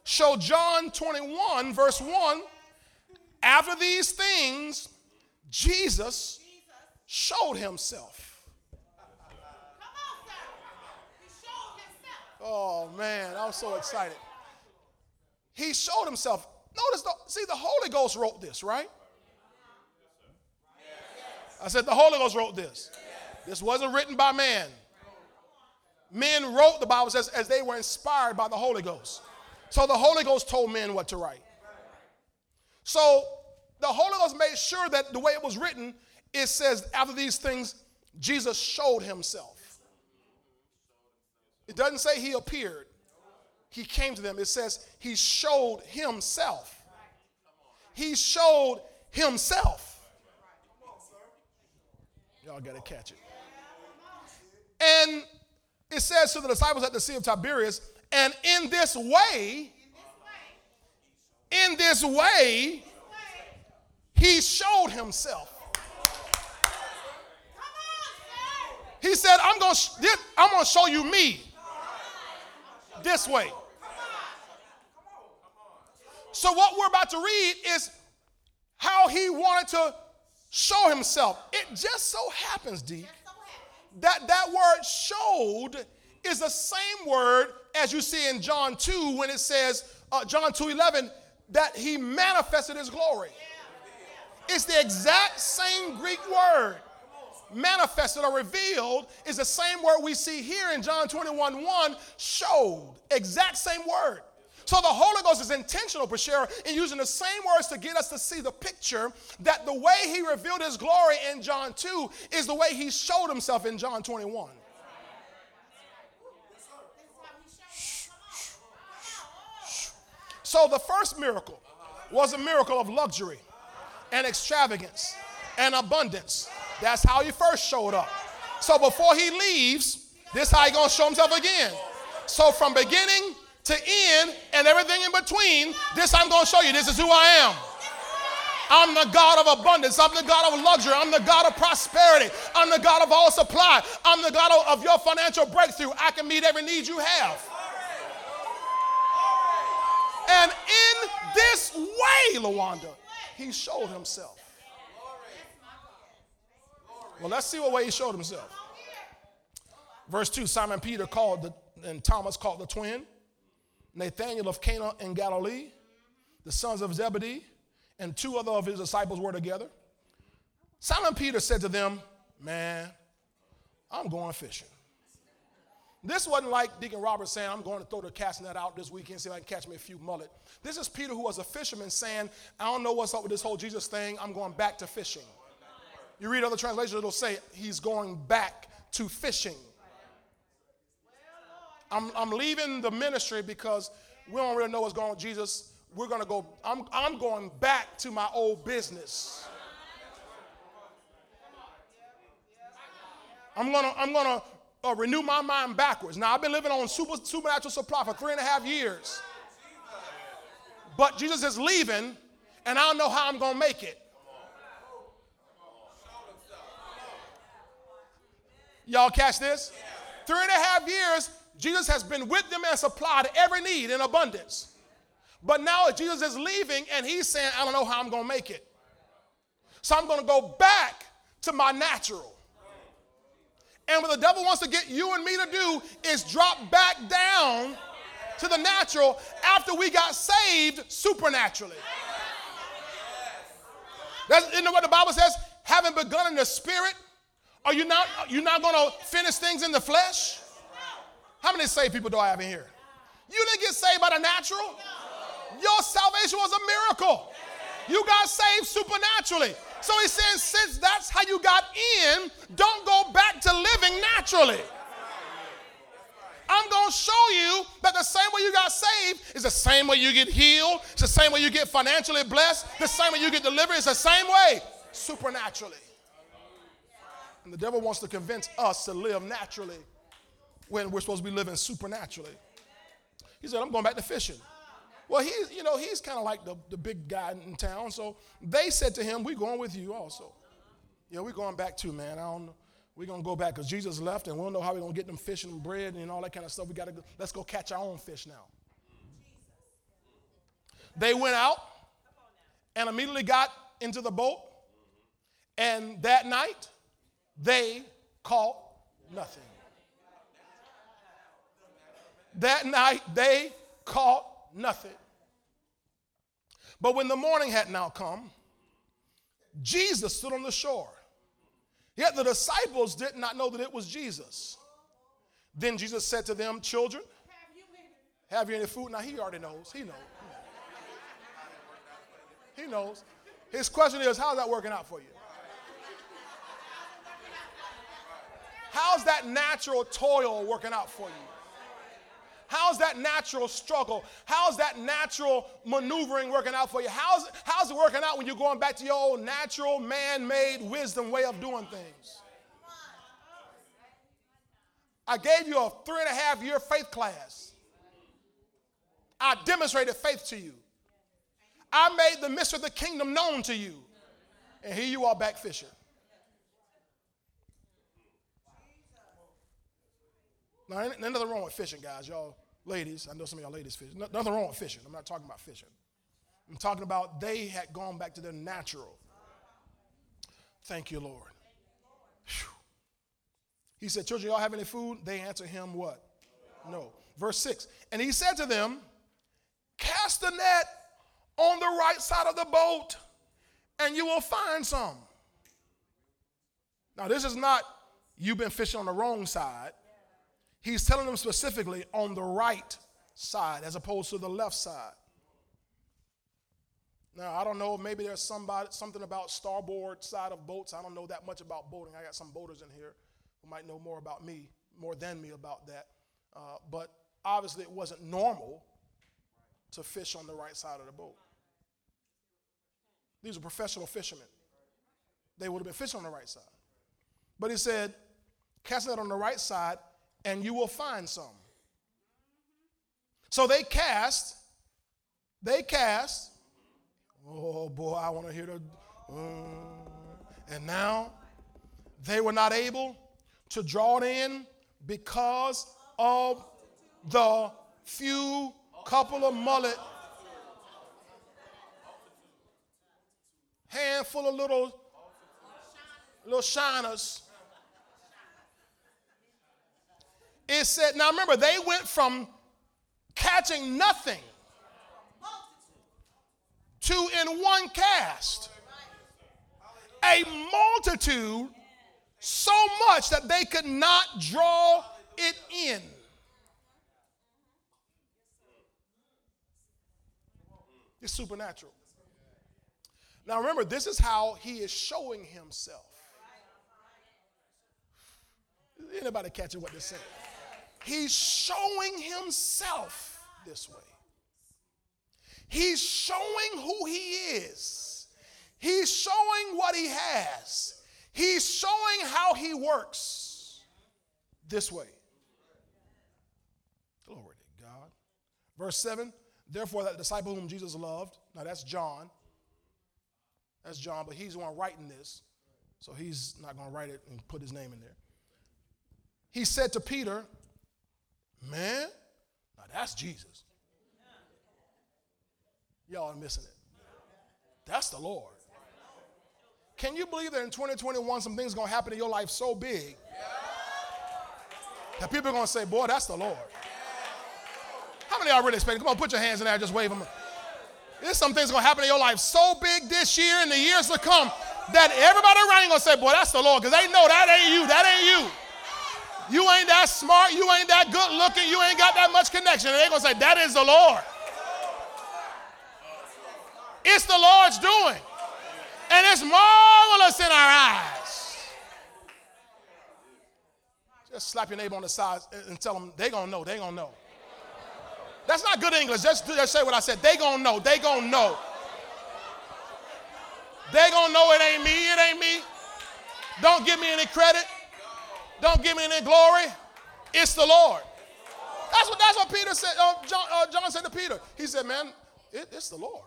So, John 21, verse 1 after these things, Jesus showed himself Oh man, I'm so excited. He showed himself. Notice, the, see, the Holy Ghost wrote this, right? I said the Holy Ghost wrote this. This wasn't written by man. Men wrote, the Bible says, as they were inspired by the Holy Ghost. So the Holy Ghost told men what to write. So the Holy Ghost made sure that the way it was written, it says, after these things, Jesus showed himself. It doesn't say he appeared, he came to them. It says he showed himself. He showed himself. Y'all got to catch it. And it says to the disciples at the Sea of Tiberias, and in this way, in this way, he showed himself. He said, I'm going I'm to show you me this way. So, what we're about to read is how he wanted to show himself. It just so happens, D, that that word showed is the same word as you see in John 2 when it says, uh, John 2 11, that he manifested his glory. It's the exact same Greek word manifested or revealed is the same word we see here in John 21 1 showed. Exact same word. So the Holy Ghost is intentional, Bashir, in using the same words to get us to see the picture that the way he revealed his glory in John 2 is the way he showed himself in John 21. So the first miracle was a miracle of luxury and extravagance and abundance. That's how he first showed up. So before he leaves, this how he gonna show himself again. So from beginning to end and everything in between, this I'm gonna show you. This is who I am. I'm the God of abundance. I'm the God of luxury. I'm the God of prosperity. I'm the God of all supply. I'm the God of, of your financial breakthrough. I can meet every need you have. And in this way, Lawanda, he showed himself. Well, let's see what way he showed himself. Verse 2 Simon Peter called the, and Thomas called the twin, Nathanael of Cana in Galilee, the sons of Zebedee, and two other of his disciples were together. Simon Peter said to them, Man, I'm going fishing. This wasn't like Deacon Robert saying, I'm going to throw the cast net out this weekend, see if I can catch me a few mullet. This is Peter, who was a fisherman, saying, I don't know what's up with this whole Jesus thing. I'm going back to fishing. You read other translations, it'll say he's going back to fishing. I'm, I'm leaving the ministry because we don't really know what's going on Jesus. We're going to go, I'm, I'm going back to my old business. I'm going to I'm gonna, uh, renew my mind backwards. Now, I've been living on super, supernatural supply for three and a half years. But Jesus is leaving, and I don't know how I'm going to make it. Y'all catch this? Three and a half years, Jesus has been with them and supplied every need in abundance. But now Jesus is leaving and he's saying, I don't know how I'm going to make it. So I'm going to go back to my natural. And what the devil wants to get you and me to do is drop back down to the natural after we got saved supernaturally. That's you know what the Bible says? Having begun in the spirit, are you not you not going to finish things in the flesh? How many saved people do I have in here? You didn't get saved by the natural. Your salvation was a miracle. You got saved supernaturally. So he's saying, since that's how you got in, don't go back to living naturally. I'm going to show you that the same way you got saved is the same way you get healed. It's the same way you get financially blessed. The same way you get delivered. It's the same way, supernaturally. And the devil wants to convince us to live naturally when we're supposed to be living supernaturally. He said, I'm going back to fishing. Well, he's, you know, he's kind of like the, the big guy in town. So they said to him, We're going with you also. Yeah, we're going back too, man. I don't know. We're going to go back because Jesus left and we don't know how we're going to get them fish and bread and all that kind of stuff. We got to go, let's go catch our own fish now. They went out and immediately got into the boat. And that night, they caught nothing. That night, they caught nothing. But when the morning had now come, Jesus stood on the shore. Yet the disciples did not know that it was Jesus. Then Jesus said to them, Children, have you any food? Now he already knows. He knows. He knows. His question is, how's that working out for you? How's that natural toil working out for you? How's that natural struggle? How's that natural maneuvering working out for you? How's, how's it working out when you're going back to your old natural, man made wisdom way of doing things? I gave you a three and a half year faith class. I demonstrated faith to you. I made the mystery of the kingdom known to you. And here you are back fishing. Now, ain't nothing wrong with fishing, guys. Y'all ladies, I know some of y'all ladies fish. No, nothing wrong with fishing. I'm not talking about fishing. I'm talking about they had gone back to their natural. Thank you, Lord. Whew. He said, Children, y'all have any food? They answer him, What? No. Verse 6. And he said to them, Cast the net on the right side of the boat, and you will find some. Now, this is not you've been fishing on the wrong side. He's telling them specifically on the right side as opposed to the left side. Now, I don't know, maybe there's somebody, something about starboard side of boats. I don't know that much about boating. I got some boaters in here who might know more about me, more than me about that. Uh, but obviously, it wasn't normal to fish on the right side of the boat. These are professional fishermen. They would have been fishing on the right side. But he said, cast it on the right side and you will find some. So they cast, they cast. Oh boy, I want to hear the. Uh, and now they were not able to draw it in because of the few couple of mullet, handful of little, little shiners It said, now remember, they went from catching nothing to in one cast a multitude so much that they could not draw it in. It's supernatural. Now remember, this is how he is showing himself. Anybody catching what they're saying? He's showing himself this way. He's showing who he is. He's showing what he has. He's showing how he works this way. Glory to God. Verse 7 Therefore, that disciple whom Jesus loved, now that's John. That's John, but he's the one writing this. So he's not going to write it and put his name in there. He said to Peter, Man, now that's Jesus. Y'all are missing it. That's the Lord. Can you believe that in 2021 some things are going to happen in your life so big that people are going to say, boy, that's the Lord. How many are really expecting? Come on, put your hands in there, just wave them. There's some things going to happen in your life so big this year and the years to come that everybody around you going to say, boy, that's the Lord, because they know that ain't you, that ain't you. You ain't that smart, you ain't that good looking, you ain't got that much connection. And they're going to say, that is the Lord. It's the Lord's doing. And it's marvelous in our eyes. Just slap your neighbor on the side and tell them they gonna know. They gonna know. That's not good English. Just, just say what I said. They gonna know. They gonna know. They gonna know it ain't me. It ain't me. Don't give me any credit. Don't give me any glory. It's the Lord. That's what that's what Peter said. Uh, John, uh, John said to Peter. He said, "Man, it, it's the Lord."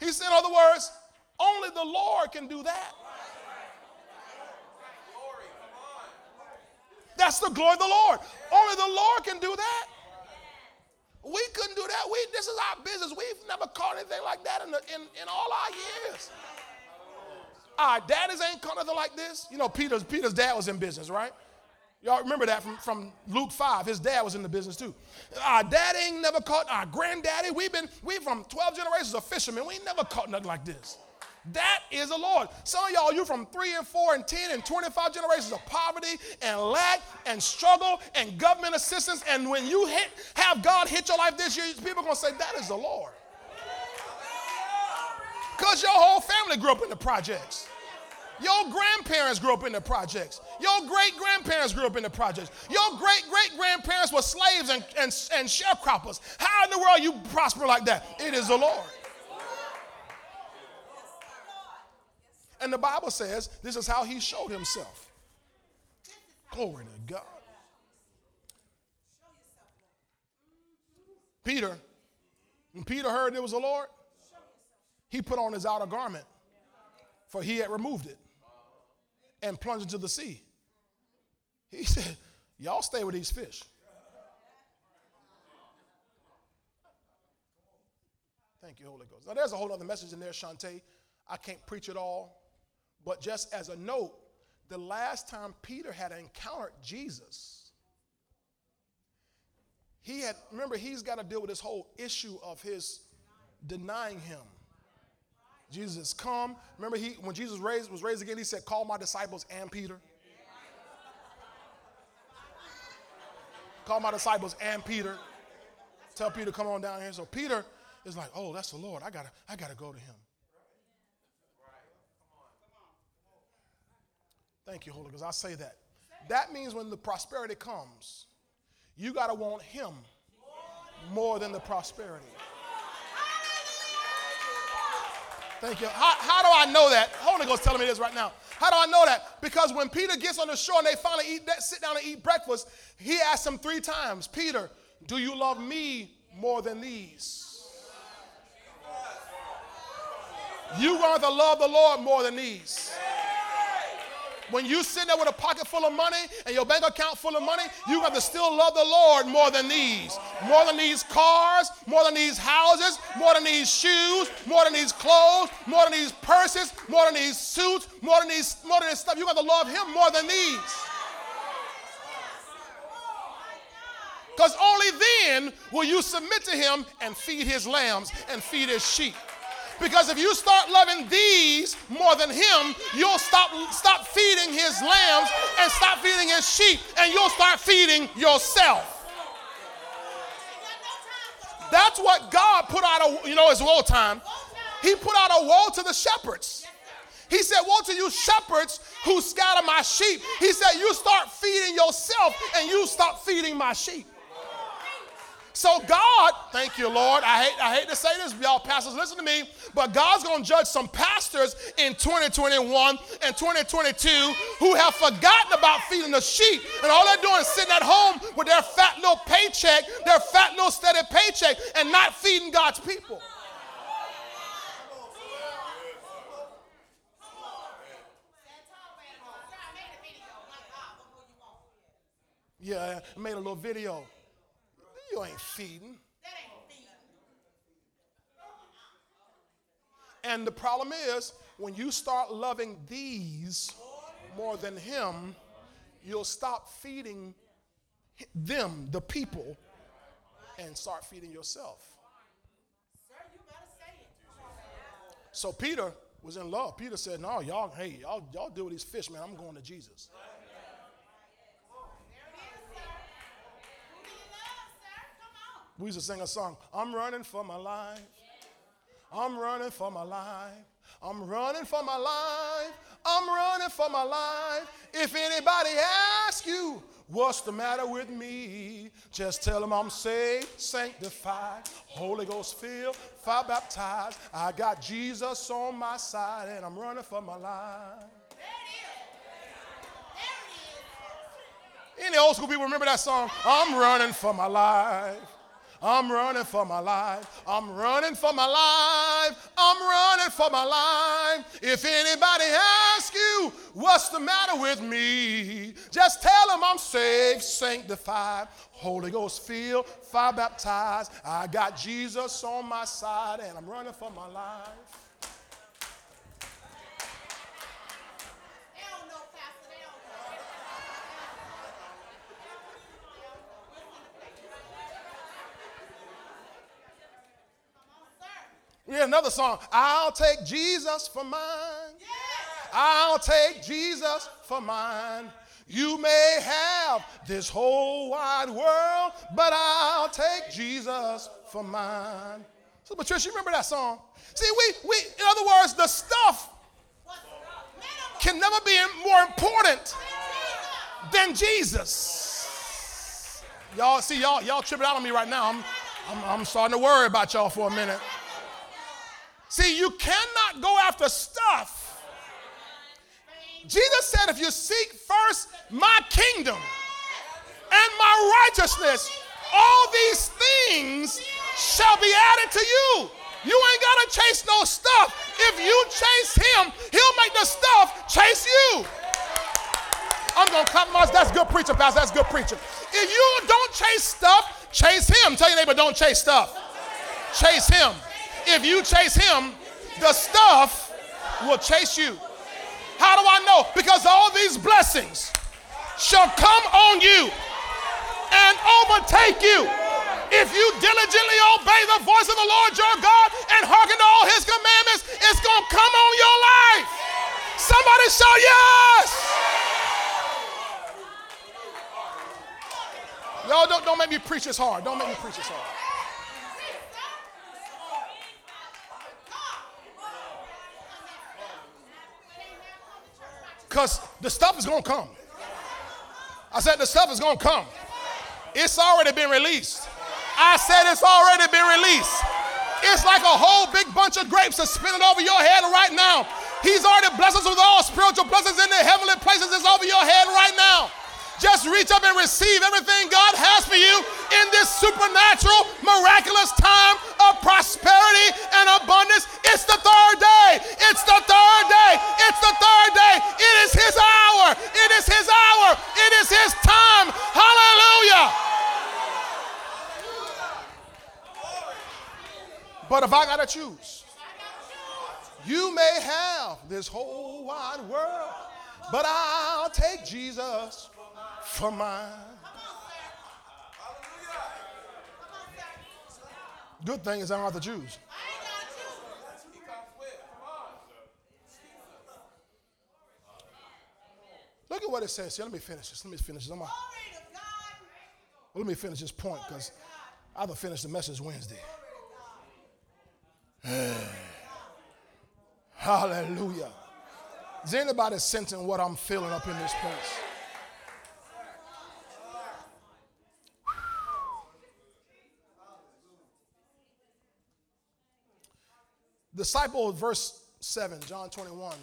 He said, in other words, only the Lord can do that. That's the glory of the Lord. Only the Lord can do that. We couldn't do that. We, this is our business. We've never caught anything like that in, the, in, in all our years. Our daddies ain't caught nothing like this. You know, Peter's, Peter's dad was in business, right? Y'all remember that from, from Luke 5. His dad was in the business too. Our dad ain't never caught, our granddaddy, we've been, we from 12 generations of fishermen. We ain't never caught nothing like this. That is the Lord. Some of y'all, you from three and four and 10 and 25 generations of poverty and lack and struggle and government assistance. And when you hit, have God hit your life this year, people are going to say, that is the Lord. Because your whole family grew up in the projects. Your grandparents grew up in the projects. Your great grandparents grew up in the projects. Your great great grandparents were slaves and, and, and sharecroppers. How in the world you prosper like that? It is the Lord. And the Bible says this is how he showed himself. Glory to God. Peter, when Peter heard it was the Lord, he put on his outer garment, for he had removed it and plunged into the sea. He said, Y'all stay with these fish. Thank you, Holy Ghost. Now, there's a whole other message in there, Shantae. I can't preach it all. But just as a note, the last time Peter had encountered Jesus, he had, remember, he's got to deal with this whole issue of his denying him. Jesus come. Remember, he when Jesus raised, was raised again, he said, Call my disciples and Peter. Call my disciples and Peter. Tell Peter, come on down here. So Peter is like, oh, that's the Lord. I gotta, I gotta go to him. Thank you, Holy Ghost. I say that. That means when the prosperity comes, you gotta want him more than the prosperity. Thank you. How, how do I know that? Holy Ghost telling me this right now. How do I know that? Because when Peter gets on the shore and they finally eat that, sit down and eat breakfast, he asks him three times, Peter, do you love me more than these? You going to love the Lord more than these. When you sit there with a pocket full of money and your bank account full of money, you got to still love the Lord more than these. More than these cars, more than these houses, more than these shoes, more than these clothes, more than these purses, more than these suits, more than these, more than this stuff. You got to love him more than these. Because only then will you submit to him and feed his lambs and feed his sheep. Because if you start loving these more than him, you'll stop, stop feeding his lambs and stop feeding his sheep, and you'll start feeding yourself. That's what God put out, a, you know, it's woe time. He put out a woe to the shepherds. He said, Woe to you shepherds who scatter my sheep. He said, You start feeding yourself and you stop feeding my sheep. So God, thank you, Lord. I hate, I hate to say this, y'all pastors, listen to me, but God's to judge some pastors in 2021 and 2022 who have forgotten about feeding the sheep. And all they're doing is sitting at home with their fat little paycheck, their fat little steady paycheck, and not feeding God's people. Yeah, I made a little video. You ain't feeding. And the problem is, when you start loving these more than Him, you'll stop feeding them, the people, and start feeding yourself. So Peter was in love. Peter said, No, y'all, hey, y'all, y'all deal with these fish, man. I'm going to Jesus. We used to sing a song, I'm running for my life. I'm running for my life. I'm running for my life. I'm running for my life. If anybody asks you, what's the matter with me? Just tell them I'm saved, sanctified, Holy Ghost filled, fire baptized. I got Jesus on my side and I'm running for my life. Any old school people remember that song? I'm running for my life. I'm running for my life. I'm running for my life. I'm running for my life. If anybody asks you, what's the matter with me? Just tell them I'm saved, sanctified, Holy Ghost filled, fire baptized. I got Jesus on my side and I'm running for my life. We another song. I'll take Jesus for mine. I'll take Jesus for mine. You may have this whole wide world, but I'll take Jesus for mine. So, Patricia, you remember that song? See, we, we, in other words, the stuff can never be more important than Jesus. Y'all, see, y'all, y'all tripping out on me right now. I'm, I'm, I'm starting to worry about y'all for a minute. See, you cannot go after stuff. Jesus said, if you seek first my kingdom and my righteousness, all these things shall be added to you. You ain't got to chase no stuff. If you chase him, he'll make the stuff chase you. I'm going to compromise. That's good preaching, Pastor. That's good preaching. If you don't chase stuff, chase him. Tell your neighbor, don't chase stuff. Chase him. If you chase him, the stuff will chase you. How do I know? Because all these blessings shall come on you and overtake you if you diligently obey the voice of the Lord your God and hearken to all his commandments. It's going to come on your life. Somebody shout yes. Y'all don't, don't make me preach this hard. Don't make me preach this hard. Because the stuff is going to come. I said the stuff is going to come. It's already been released. I said it's already been released. It's like a whole big bunch of grapes are spinning over your head right now. He's already blessed us with all spiritual blessings in the heavenly places. It's over your head right now. Just reach up and receive everything God has for you in this supernatural, miraculous time of prosperity and abundance. It's the third day. It's the third day. It's the third day. It is His hour. It is His hour. It is His time. Hallelujah. But if I got to choose, you may have this whole wide world, but I'll take Jesus for mine. Good thing is I don't have choose. Look at what it says here. Let me finish this. Let me finish this. I'm let me finish this point because I have to finish the message Wednesday. Hallelujah. Is anybody sensing what I'm feeling up in this place? Disciple, verse 7, John 21.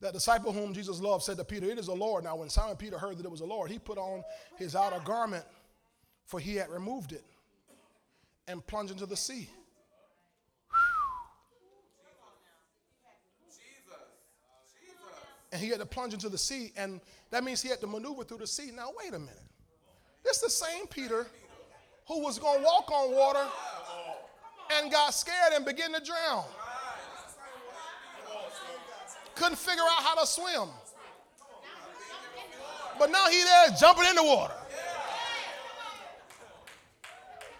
That disciple whom Jesus loved said to Peter, It is the Lord. Now, when Simon Peter heard that it was the Lord, he put on his outer garment, for he had removed it, and plunged into the sea. And he had to plunge into the sea, and that means he had to maneuver through the sea. Now, wait a minute. This the same Peter who was going to walk on water and got scared and began to drown. couldn't figure out how to swim. But now he there jumping in the water.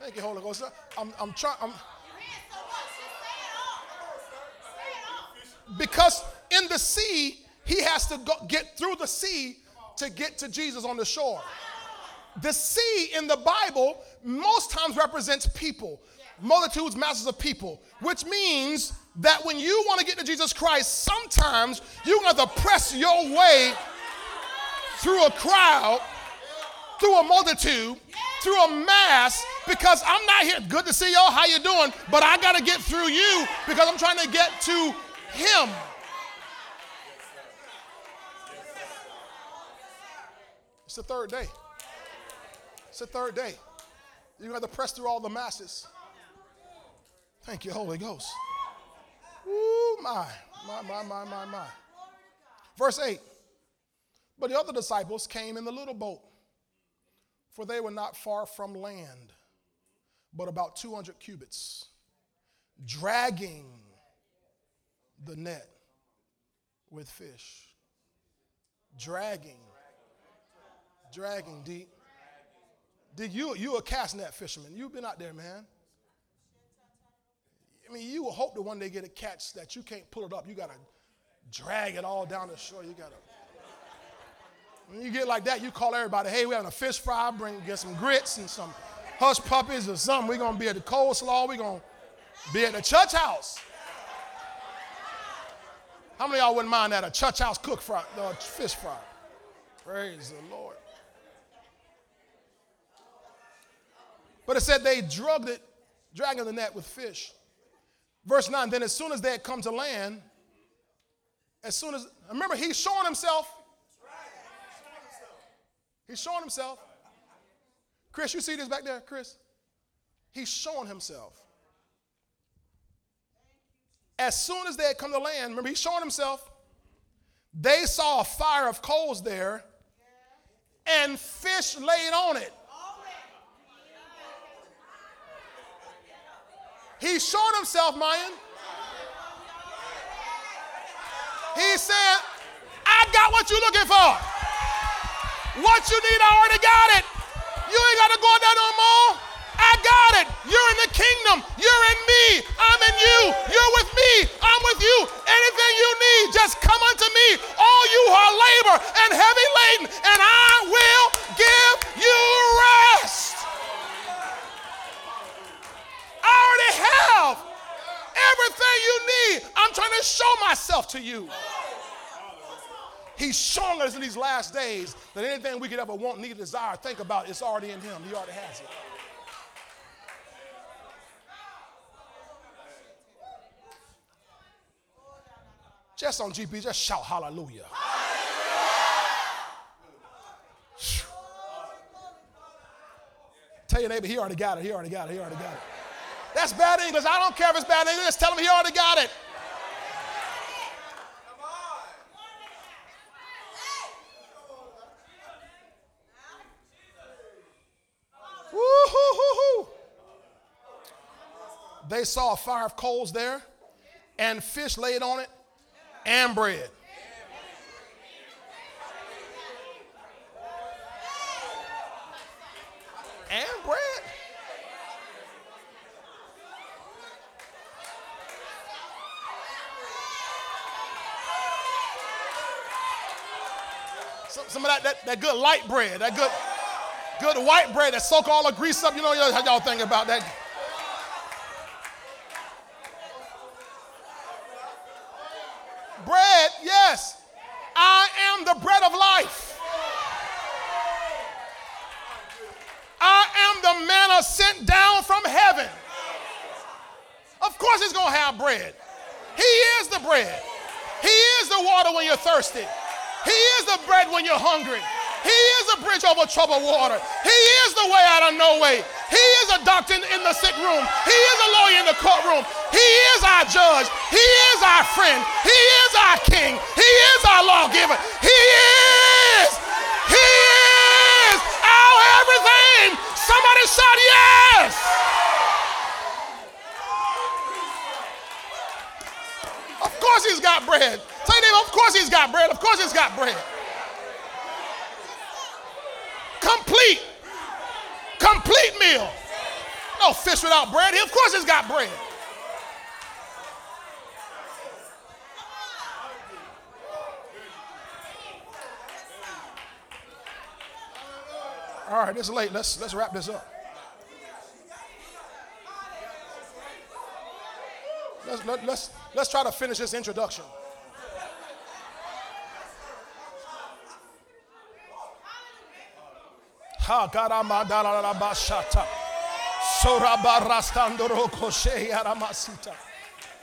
Thank you, Holy Ghost. I'm, I'm trying. I'm, because in the sea, he has to go, get through the sea to get to Jesus on the shore. The sea in the Bible most times represents people, multitudes, masses of people, which means that when you want to get to Jesus Christ, sometimes you have to press your way through a crowd, through a multitude, through a mass, because I'm not here. Good to see y'all. How you doing? But I got to get through you because I'm trying to get to Him. It's the third day. It's the third day. You have to press through all the masses. Thank you, Holy Ghost. Ooh, my, my, my, my, my, my. Verse 8. But the other disciples came in the little boat, for they were not far from land, but about 200 cubits, dragging the net with fish. Dragging. Dragging deep. Did you you a cast net fisherman? You've been out there, man. I mean, you will hope to one day get a catch that you can't pull it up. You gotta drag it all down the shore. You gotta. When you get like that, you call everybody, hey, we're having a fish fry, bring get some grits and some hush puppies or something. We're gonna be at the coleslaw, we're gonna be at the church house. How many of y'all wouldn't mind that? A church house cook fry, uh, fish fry. Praise the Lord. But it said they drugged it, dragging the net with fish. Verse 9, then as soon as they had come to land, as soon as, remember, he's showing himself. He's showing himself. Chris, you see this back there, Chris? He's showing himself. As soon as they had come to land, remember, he's showing himself. They saw a fire of coals there and fish laid on it. He's showing himself, Mayan. He said, I got what you're looking for. What you need, I already got it. You ain't got to go down no more. I got it. You're in the kingdom. You're in me. I'm in you. You're with me. I'm with you. Anything you need, just come unto me. All you are labor and heavy laden, and I will give you rest. I already have everything you need. I'm trying to show myself to you. He's showing us in these last days that anything we could ever want, need, desire, think about, it's already in Him. He already has it. Just on GP, just shout hallelujah. Tell your neighbor, he already got it, he already got it, he already got it. That's bad English. I don't care if it's bad English. Just tell him he already got it. They saw a fire of coals there and fish laid on it and bread. And bread. Some, some of that, that, that good light bread, that good, good white bread that soak all the grease up. You know how y'all think about that. Bread, yes. I am the bread of life. I am the manna sent down from heaven. Of course, he's going to have bread. He is the bread. He is the water when you're thirsty. He is the bread when you're hungry. He is a bridge over troubled water. He is the way out of no way. He is a doctor in the sick room. He is a lawyer in the courtroom. He is our judge. He is our friend. He is our king. He is our lawgiver. He is. He is our everything. Somebody shout yes. Of course he's got bread. Course he's got bread. Of course he's got bread. Complete. Complete meal. No fish without bread. He of course he's got bread. All right, it's late. Let's let's wrap this up. Let's, let, let's, let's try to finish this introduction.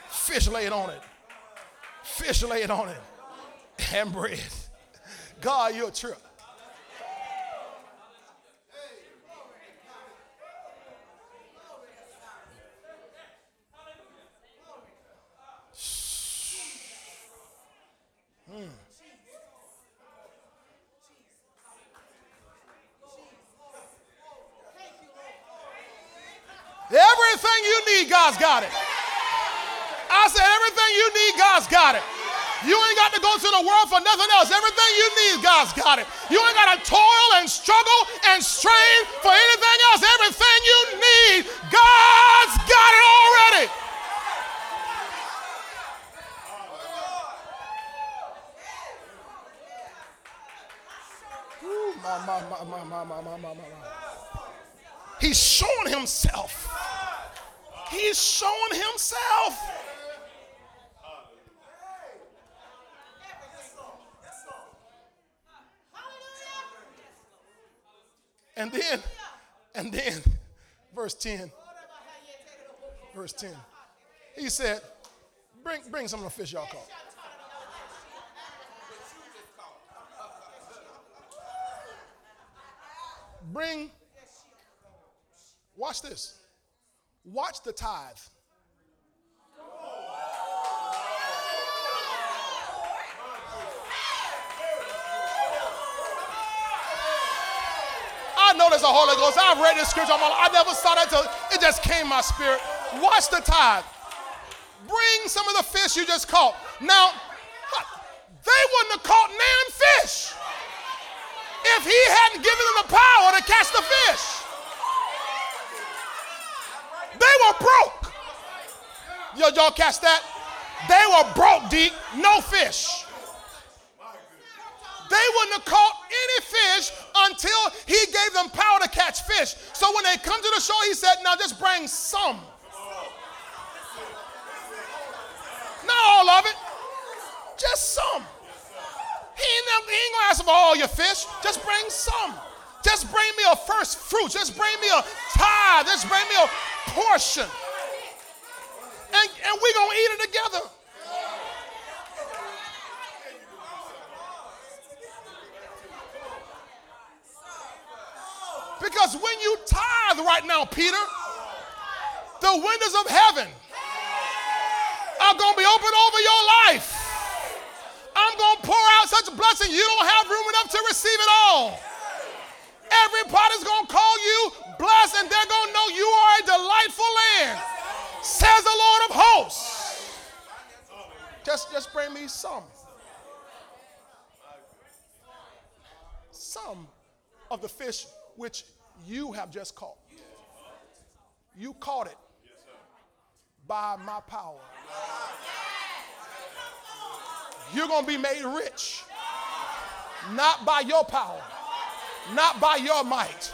Fish laid on it. Fish laid on it. And bread. God, you're a trip. Everything you need, God's got it. I said, everything you need, God's got it. You ain't got to go to the world for nothing else. Everything you need, God's got it. You ain't got to toil and struggle and strain for anything else. Everything you need, God's got it already. My, my, my, my, my, my, my, my. He's showing himself. He's showing himself. And then, and then, verse 10. Verse 10. He said, Bring, bring some of the fish y'all caught. Bring, watch this. Watch the tithe. I know there's a Holy Ghost. I've read this scripture. I never saw that until it just came my spirit. Watch the tithe. Bring some of the fish you just caught. Now, they wouldn't have caught nan fish if he hadn't given them the power to catch the fish. They were broke. Yo, y'all catch that? They were broke, deep, no fish. They wouldn't have caught any fish until he gave them power to catch fish. So when they come to the shore, he said, Now just bring some. Not all of it, just some. He ain't, ain't gonna ask for all your fish. Just bring some. Just bring me a first fruit. Just bring me a tithe. Just bring me a portion. And, and we're gonna eat it together. Because when you tithe right now, Peter, the windows of heaven are going to be open over your life. I'm going to pour out such a blessing you don't have room enough to receive it all. Everybody's going to call you blessed and they're going to know you are a delightful land, says the Lord of hosts. Just, just bring me some. Some of the fish which you have just caught. You caught it by my power. You're going to be made rich, not by your power, not by your might,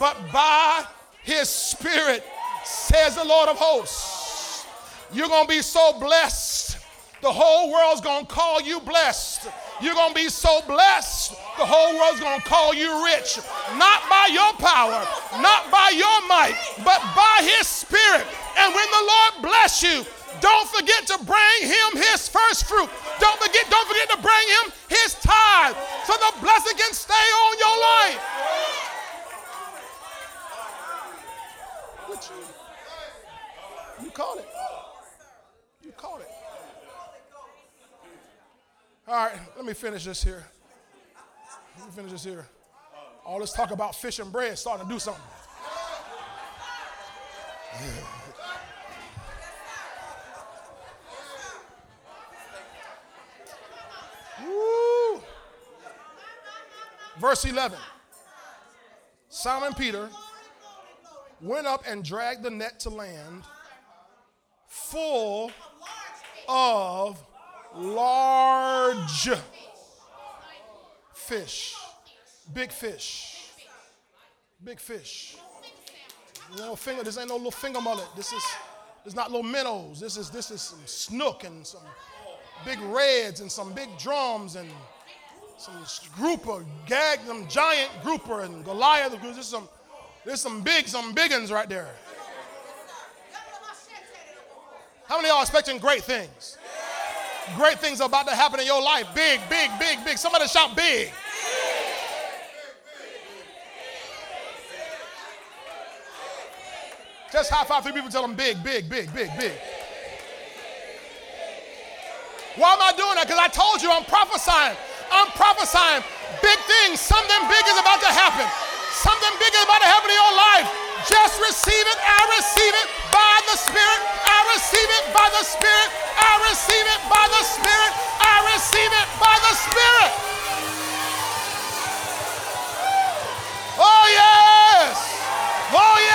but by his spirit, says the Lord of hosts. You're going to be so blessed, the whole world's going to call you blessed. You're going to be so blessed, the whole world's going to call you rich. Not by your power, not by your might, but by His Spirit. And when the Lord bless you, don't forget to bring Him His first fruit. Don't forget, don't forget to bring Him His tithe so the blessing can stay on your life. You, you caught it. You caught it. All right, let me finish this here. Let me finish this here. All this talk about fish and bread starting to do something. Woo. Verse 11 Simon Peter went up and dragged the net to land full of large fish. Big fish. Big fish. No finger, this ain't no little finger mullet. This is it's not little minnows. This is this is some snook and some big reds and some big drums and some grouper, gag, some giant grouper and Goliath. There's some there's some big, some big ones right there. How many y'all expecting great things? Great things are about to happen in your life. Big, big, big, big. Somebody shout big. Just high five three people, tell them big, big, big, big, big. Why am I doing that? Because I told you I'm prophesying. I'm prophesying big things. Something big is about to happen. Something big is about to happen in your life. Just receive it. I receive it by the Spirit. I receive it by the Spirit. I receive it by the Spirit. I receive it by the Spirit. Oh, yes. Oh, yes.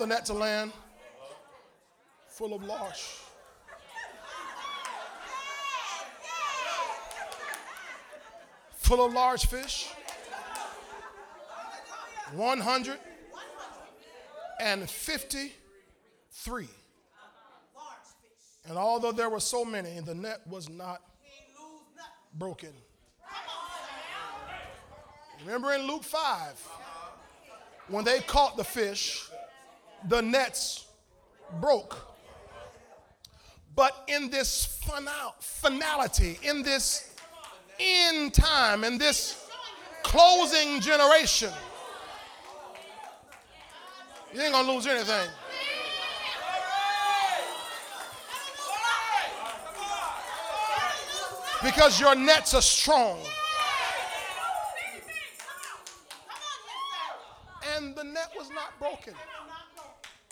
The net to land full of large. Full of large fish. 153. And although there were so many, the net was not broken. Remember in Luke 5, when they caught the fish, the nets broke. But in this final, finality, in this end time, in this closing generation, you ain't gonna lose anything. Because your nets are strong. And the net was not broken.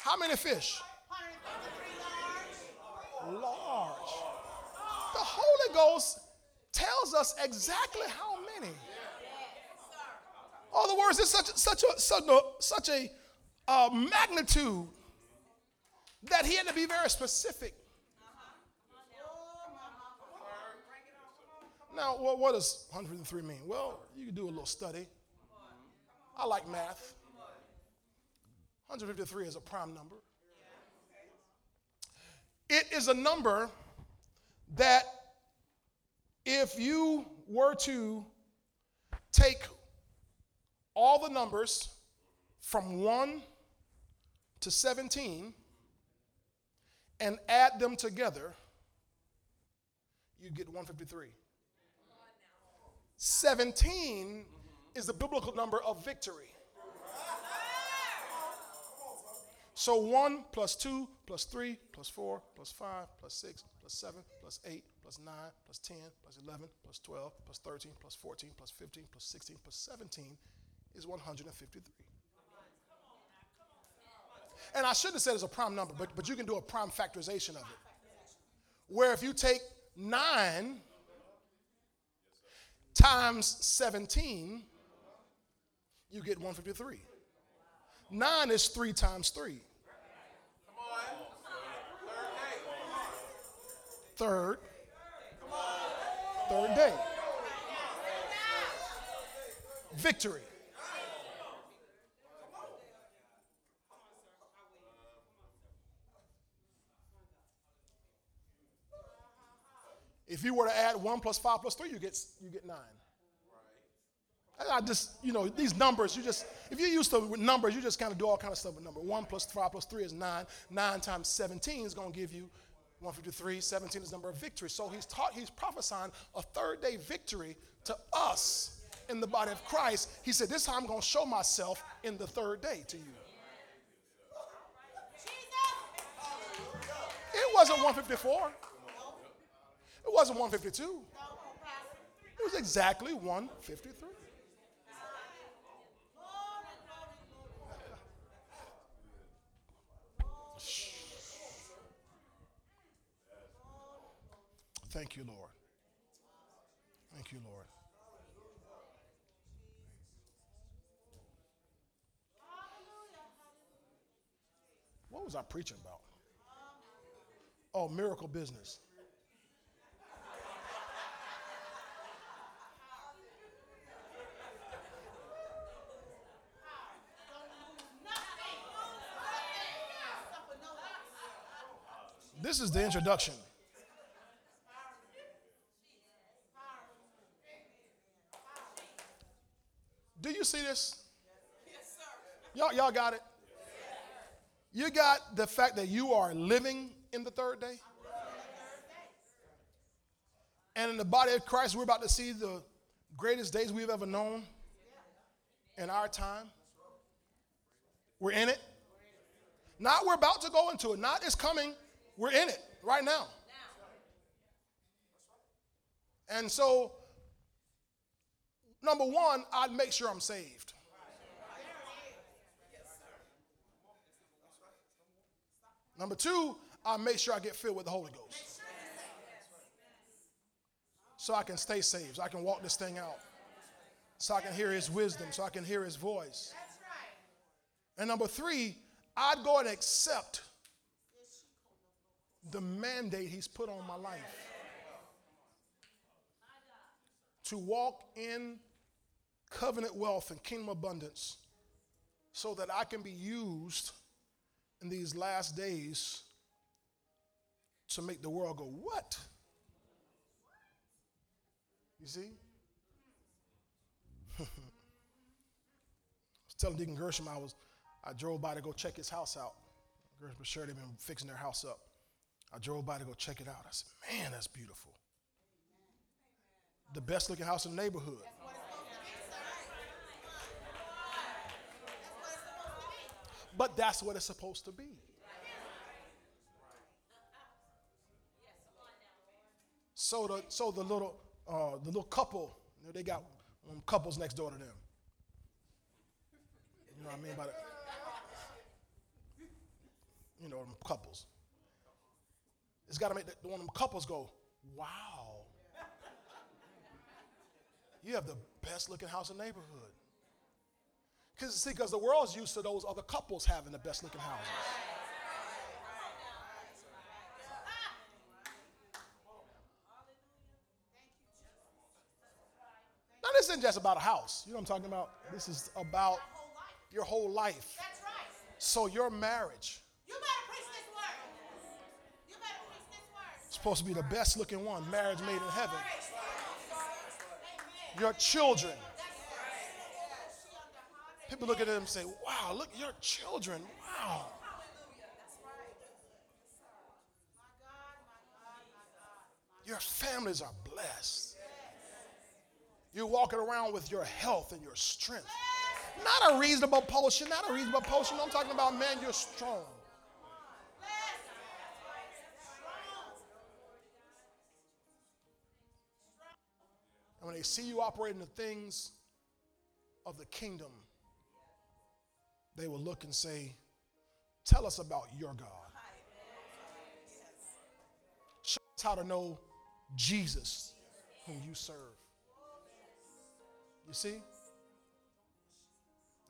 How many fish? Large. The Holy Ghost tells us exactly how many. Other words, it's such, such a, such a, such a uh, magnitude that he had to be very specific. Now, what, what does 103 mean? Well, you can do a little study. I like math. 153 is a prime number. It is a number that if you were to take all the numbers from 1 to 17 and add them together, you get 153. 17 is the biblical number of victory. So 1 plus 2 plus 3 plus 4 plus 5 plus 6 plus 7 plus 8 plus 9 plus 10 plus 11 plus 12 plus 13 plus 14 plus 15 plus 16 plus 17 is 153. And I shouldn't have said it's a prime number, but, but you can do a prime factorization of it. Where if you take 9 times 17, you get 153. 9 is 3 times 3. Third. Third day. Victory. If you were to add 1 plus 5 plus 3, you get, you get 9. I just, you know, these numbers, you just, if you're used to numbers, you just kind of do all kind of stuff with number. 1 plus 5 plus 3 is 9. 9 times 17 is going to give you 153. 17 is the number of victory. So he's taught, he's prophesying a third day victory to us in the body of Christ. He said, This time I'm going to show myself in the third day to you. It wasn't 154. It wasn't 152. It was exactly 153. Thank you, Lord. Thank you, Lord. What was I preaching about? Oh, miracle business. This is the introduction. Do you see this? Y'all, y'all got it? You got the fact that you are living in the third day? And in the body of Christ, we're about to see the greatest days we've ever known in our time. We're in it. Not we're about to go into it. Not it's coming. We're in it right now. And so, number one, I'd make sure I'm saved. Number two, I make sure I get filled with the Holy Ghost. So I can stay saved, so I can walk this thing out, so I can hear His wisdom, so I can hear His voice. And number three, I'd go and accept the mandate He's put on my life to walk in covenant wealth and kingdom abundance so that I can be used in these last days to make the world go, What? You see? I was telling Deacon Gershom I was I drove by to go check his house out. Gershom sure they've been fixing their house up. I drove by to go check it out. I said, Man, that's beautiful. The best looking house in the neighborhood. But that's what it's supposed to be. So the so the little uh, the little couple, you know, they got um, couples next door to them. You know what I mean by that? You know, couples. It's got to make the, one of them couples go, wow. You have the best looking house in the neighborhood. Because see, because the world's used to those other couples having the best looking houses. Now, this isn't just about a house. You know what I'm talking about? This is about your whole life. That's right. So, your marriage You better preach this word. You better preach this word. is supposed to be the best looking one, marriage made in heaven. Your children. People look at them and say, wow, look, your children. Wow. Your families are blessed. You're walking around with your health and your strength. Not a reasonable potion, not a reasonable potion. I'm talking about, man, you're strong. And when they see you operating the things of the kingdom, they will look and say, Tell us about your God. Show us how to know Jesus, whom you serve. You see?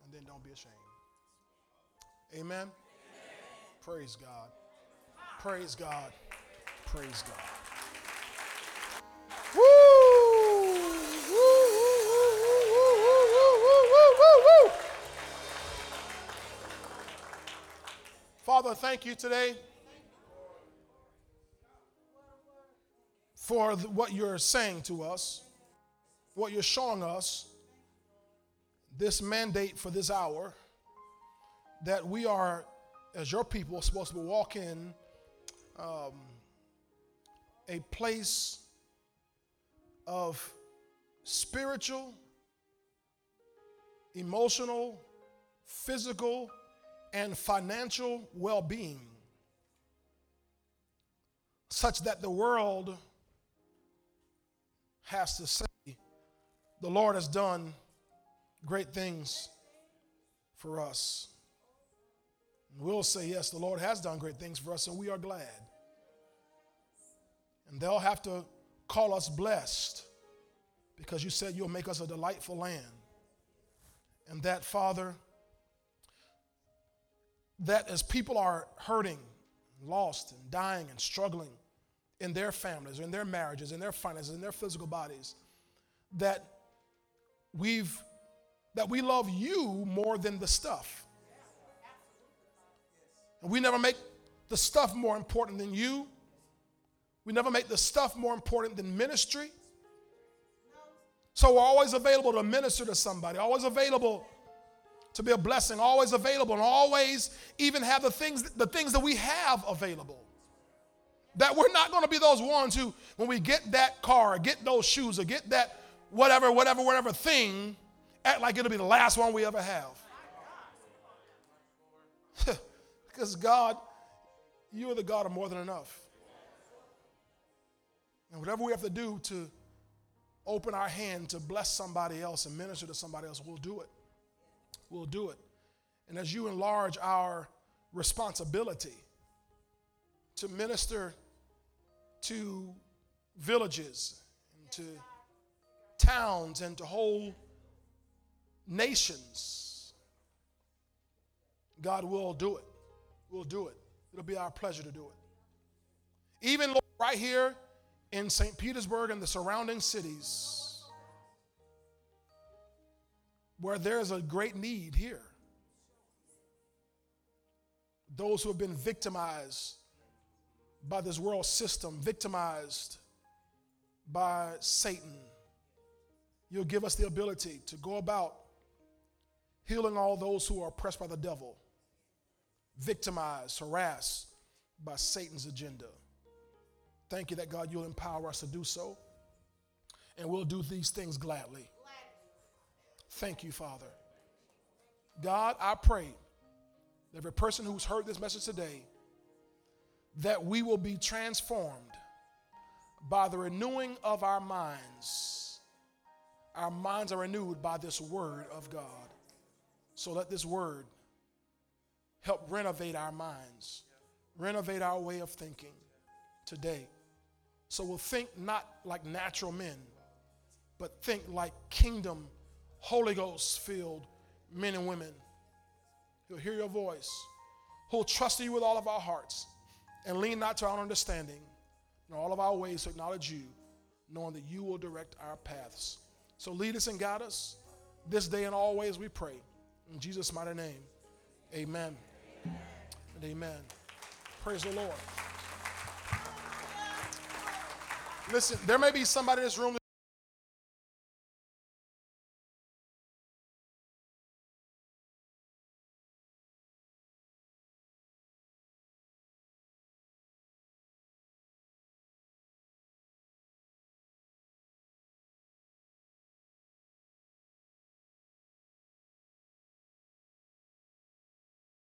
And then don't be ashamed. Amen? Praise God. Praise God. Praise God. Father, thank you today for what you're saying to us, what you're showing us, this mandate for this hour, that we are, as your people, supposed to walk in um, a place of spiritual, emotional, physical, and financial well being. such that the world has to say, The Lord has done great things for us. And we'll say, Yes, the Lord has done great things for us, and we are glad. And they'll have to call us blessed because you said you'll make us a delightful land. And that, Father, that as people are hurting, lost, and dying, and struggling in their families, in their marriages, in their finances, in their physical bodies, that we've that we love you more than the stuff. And we never make the stuff more important than you. We never make the stuff more important than ministry. So we're always available to minister to somebody, always available to be a blessing, always available, and always even have the things, the things that we have available. That we're not going to be those ones who, when we get that car, or get those shoes, or get that whatever, whatever, whatever thing, act like it'll be the last one we ever have. because God, you are the God of more than enough. And whatever we have to do to open our hand to bless somebody else and minister to somebody else, we'll do it. We'll do it. And as you enlarge our responsibility to minister to villages and to towns and to whole nations, God will do it. We'll do it. It'll be our pleasure to do it. Even right here in St. Petersburg and the surrounding cities, where there's a great need here. Those who have been victimized by this world system, victimized by Satan. You'll give us the ability to go about healing all those who are oppressed by the devil, victimized, harassed by Satan's agenda. Thank you that God, you'll empower us to do so. And we'll do these things gladly. Thank you, Father. God, I pray that every person who's heard this message today, that we will be transformed by the renewing of our minds. Our minds are renewed by this word of God. So let this word help renovate our minds, renovate our way of thinking today. So we'll think not like natural men, but think like kingdom, Holy Ghost filled men and women. He'll hear your voice, who'll trust you with all of our hearts and lean not to our understanding. In all of our ways to acknowledge you, knowing that you will direct our paths. So lead us and guide us this day and always, we pray. In Jesus' mighty name, amen. amen. And amen. Praise the Lord. Listen, there may be somebody in this room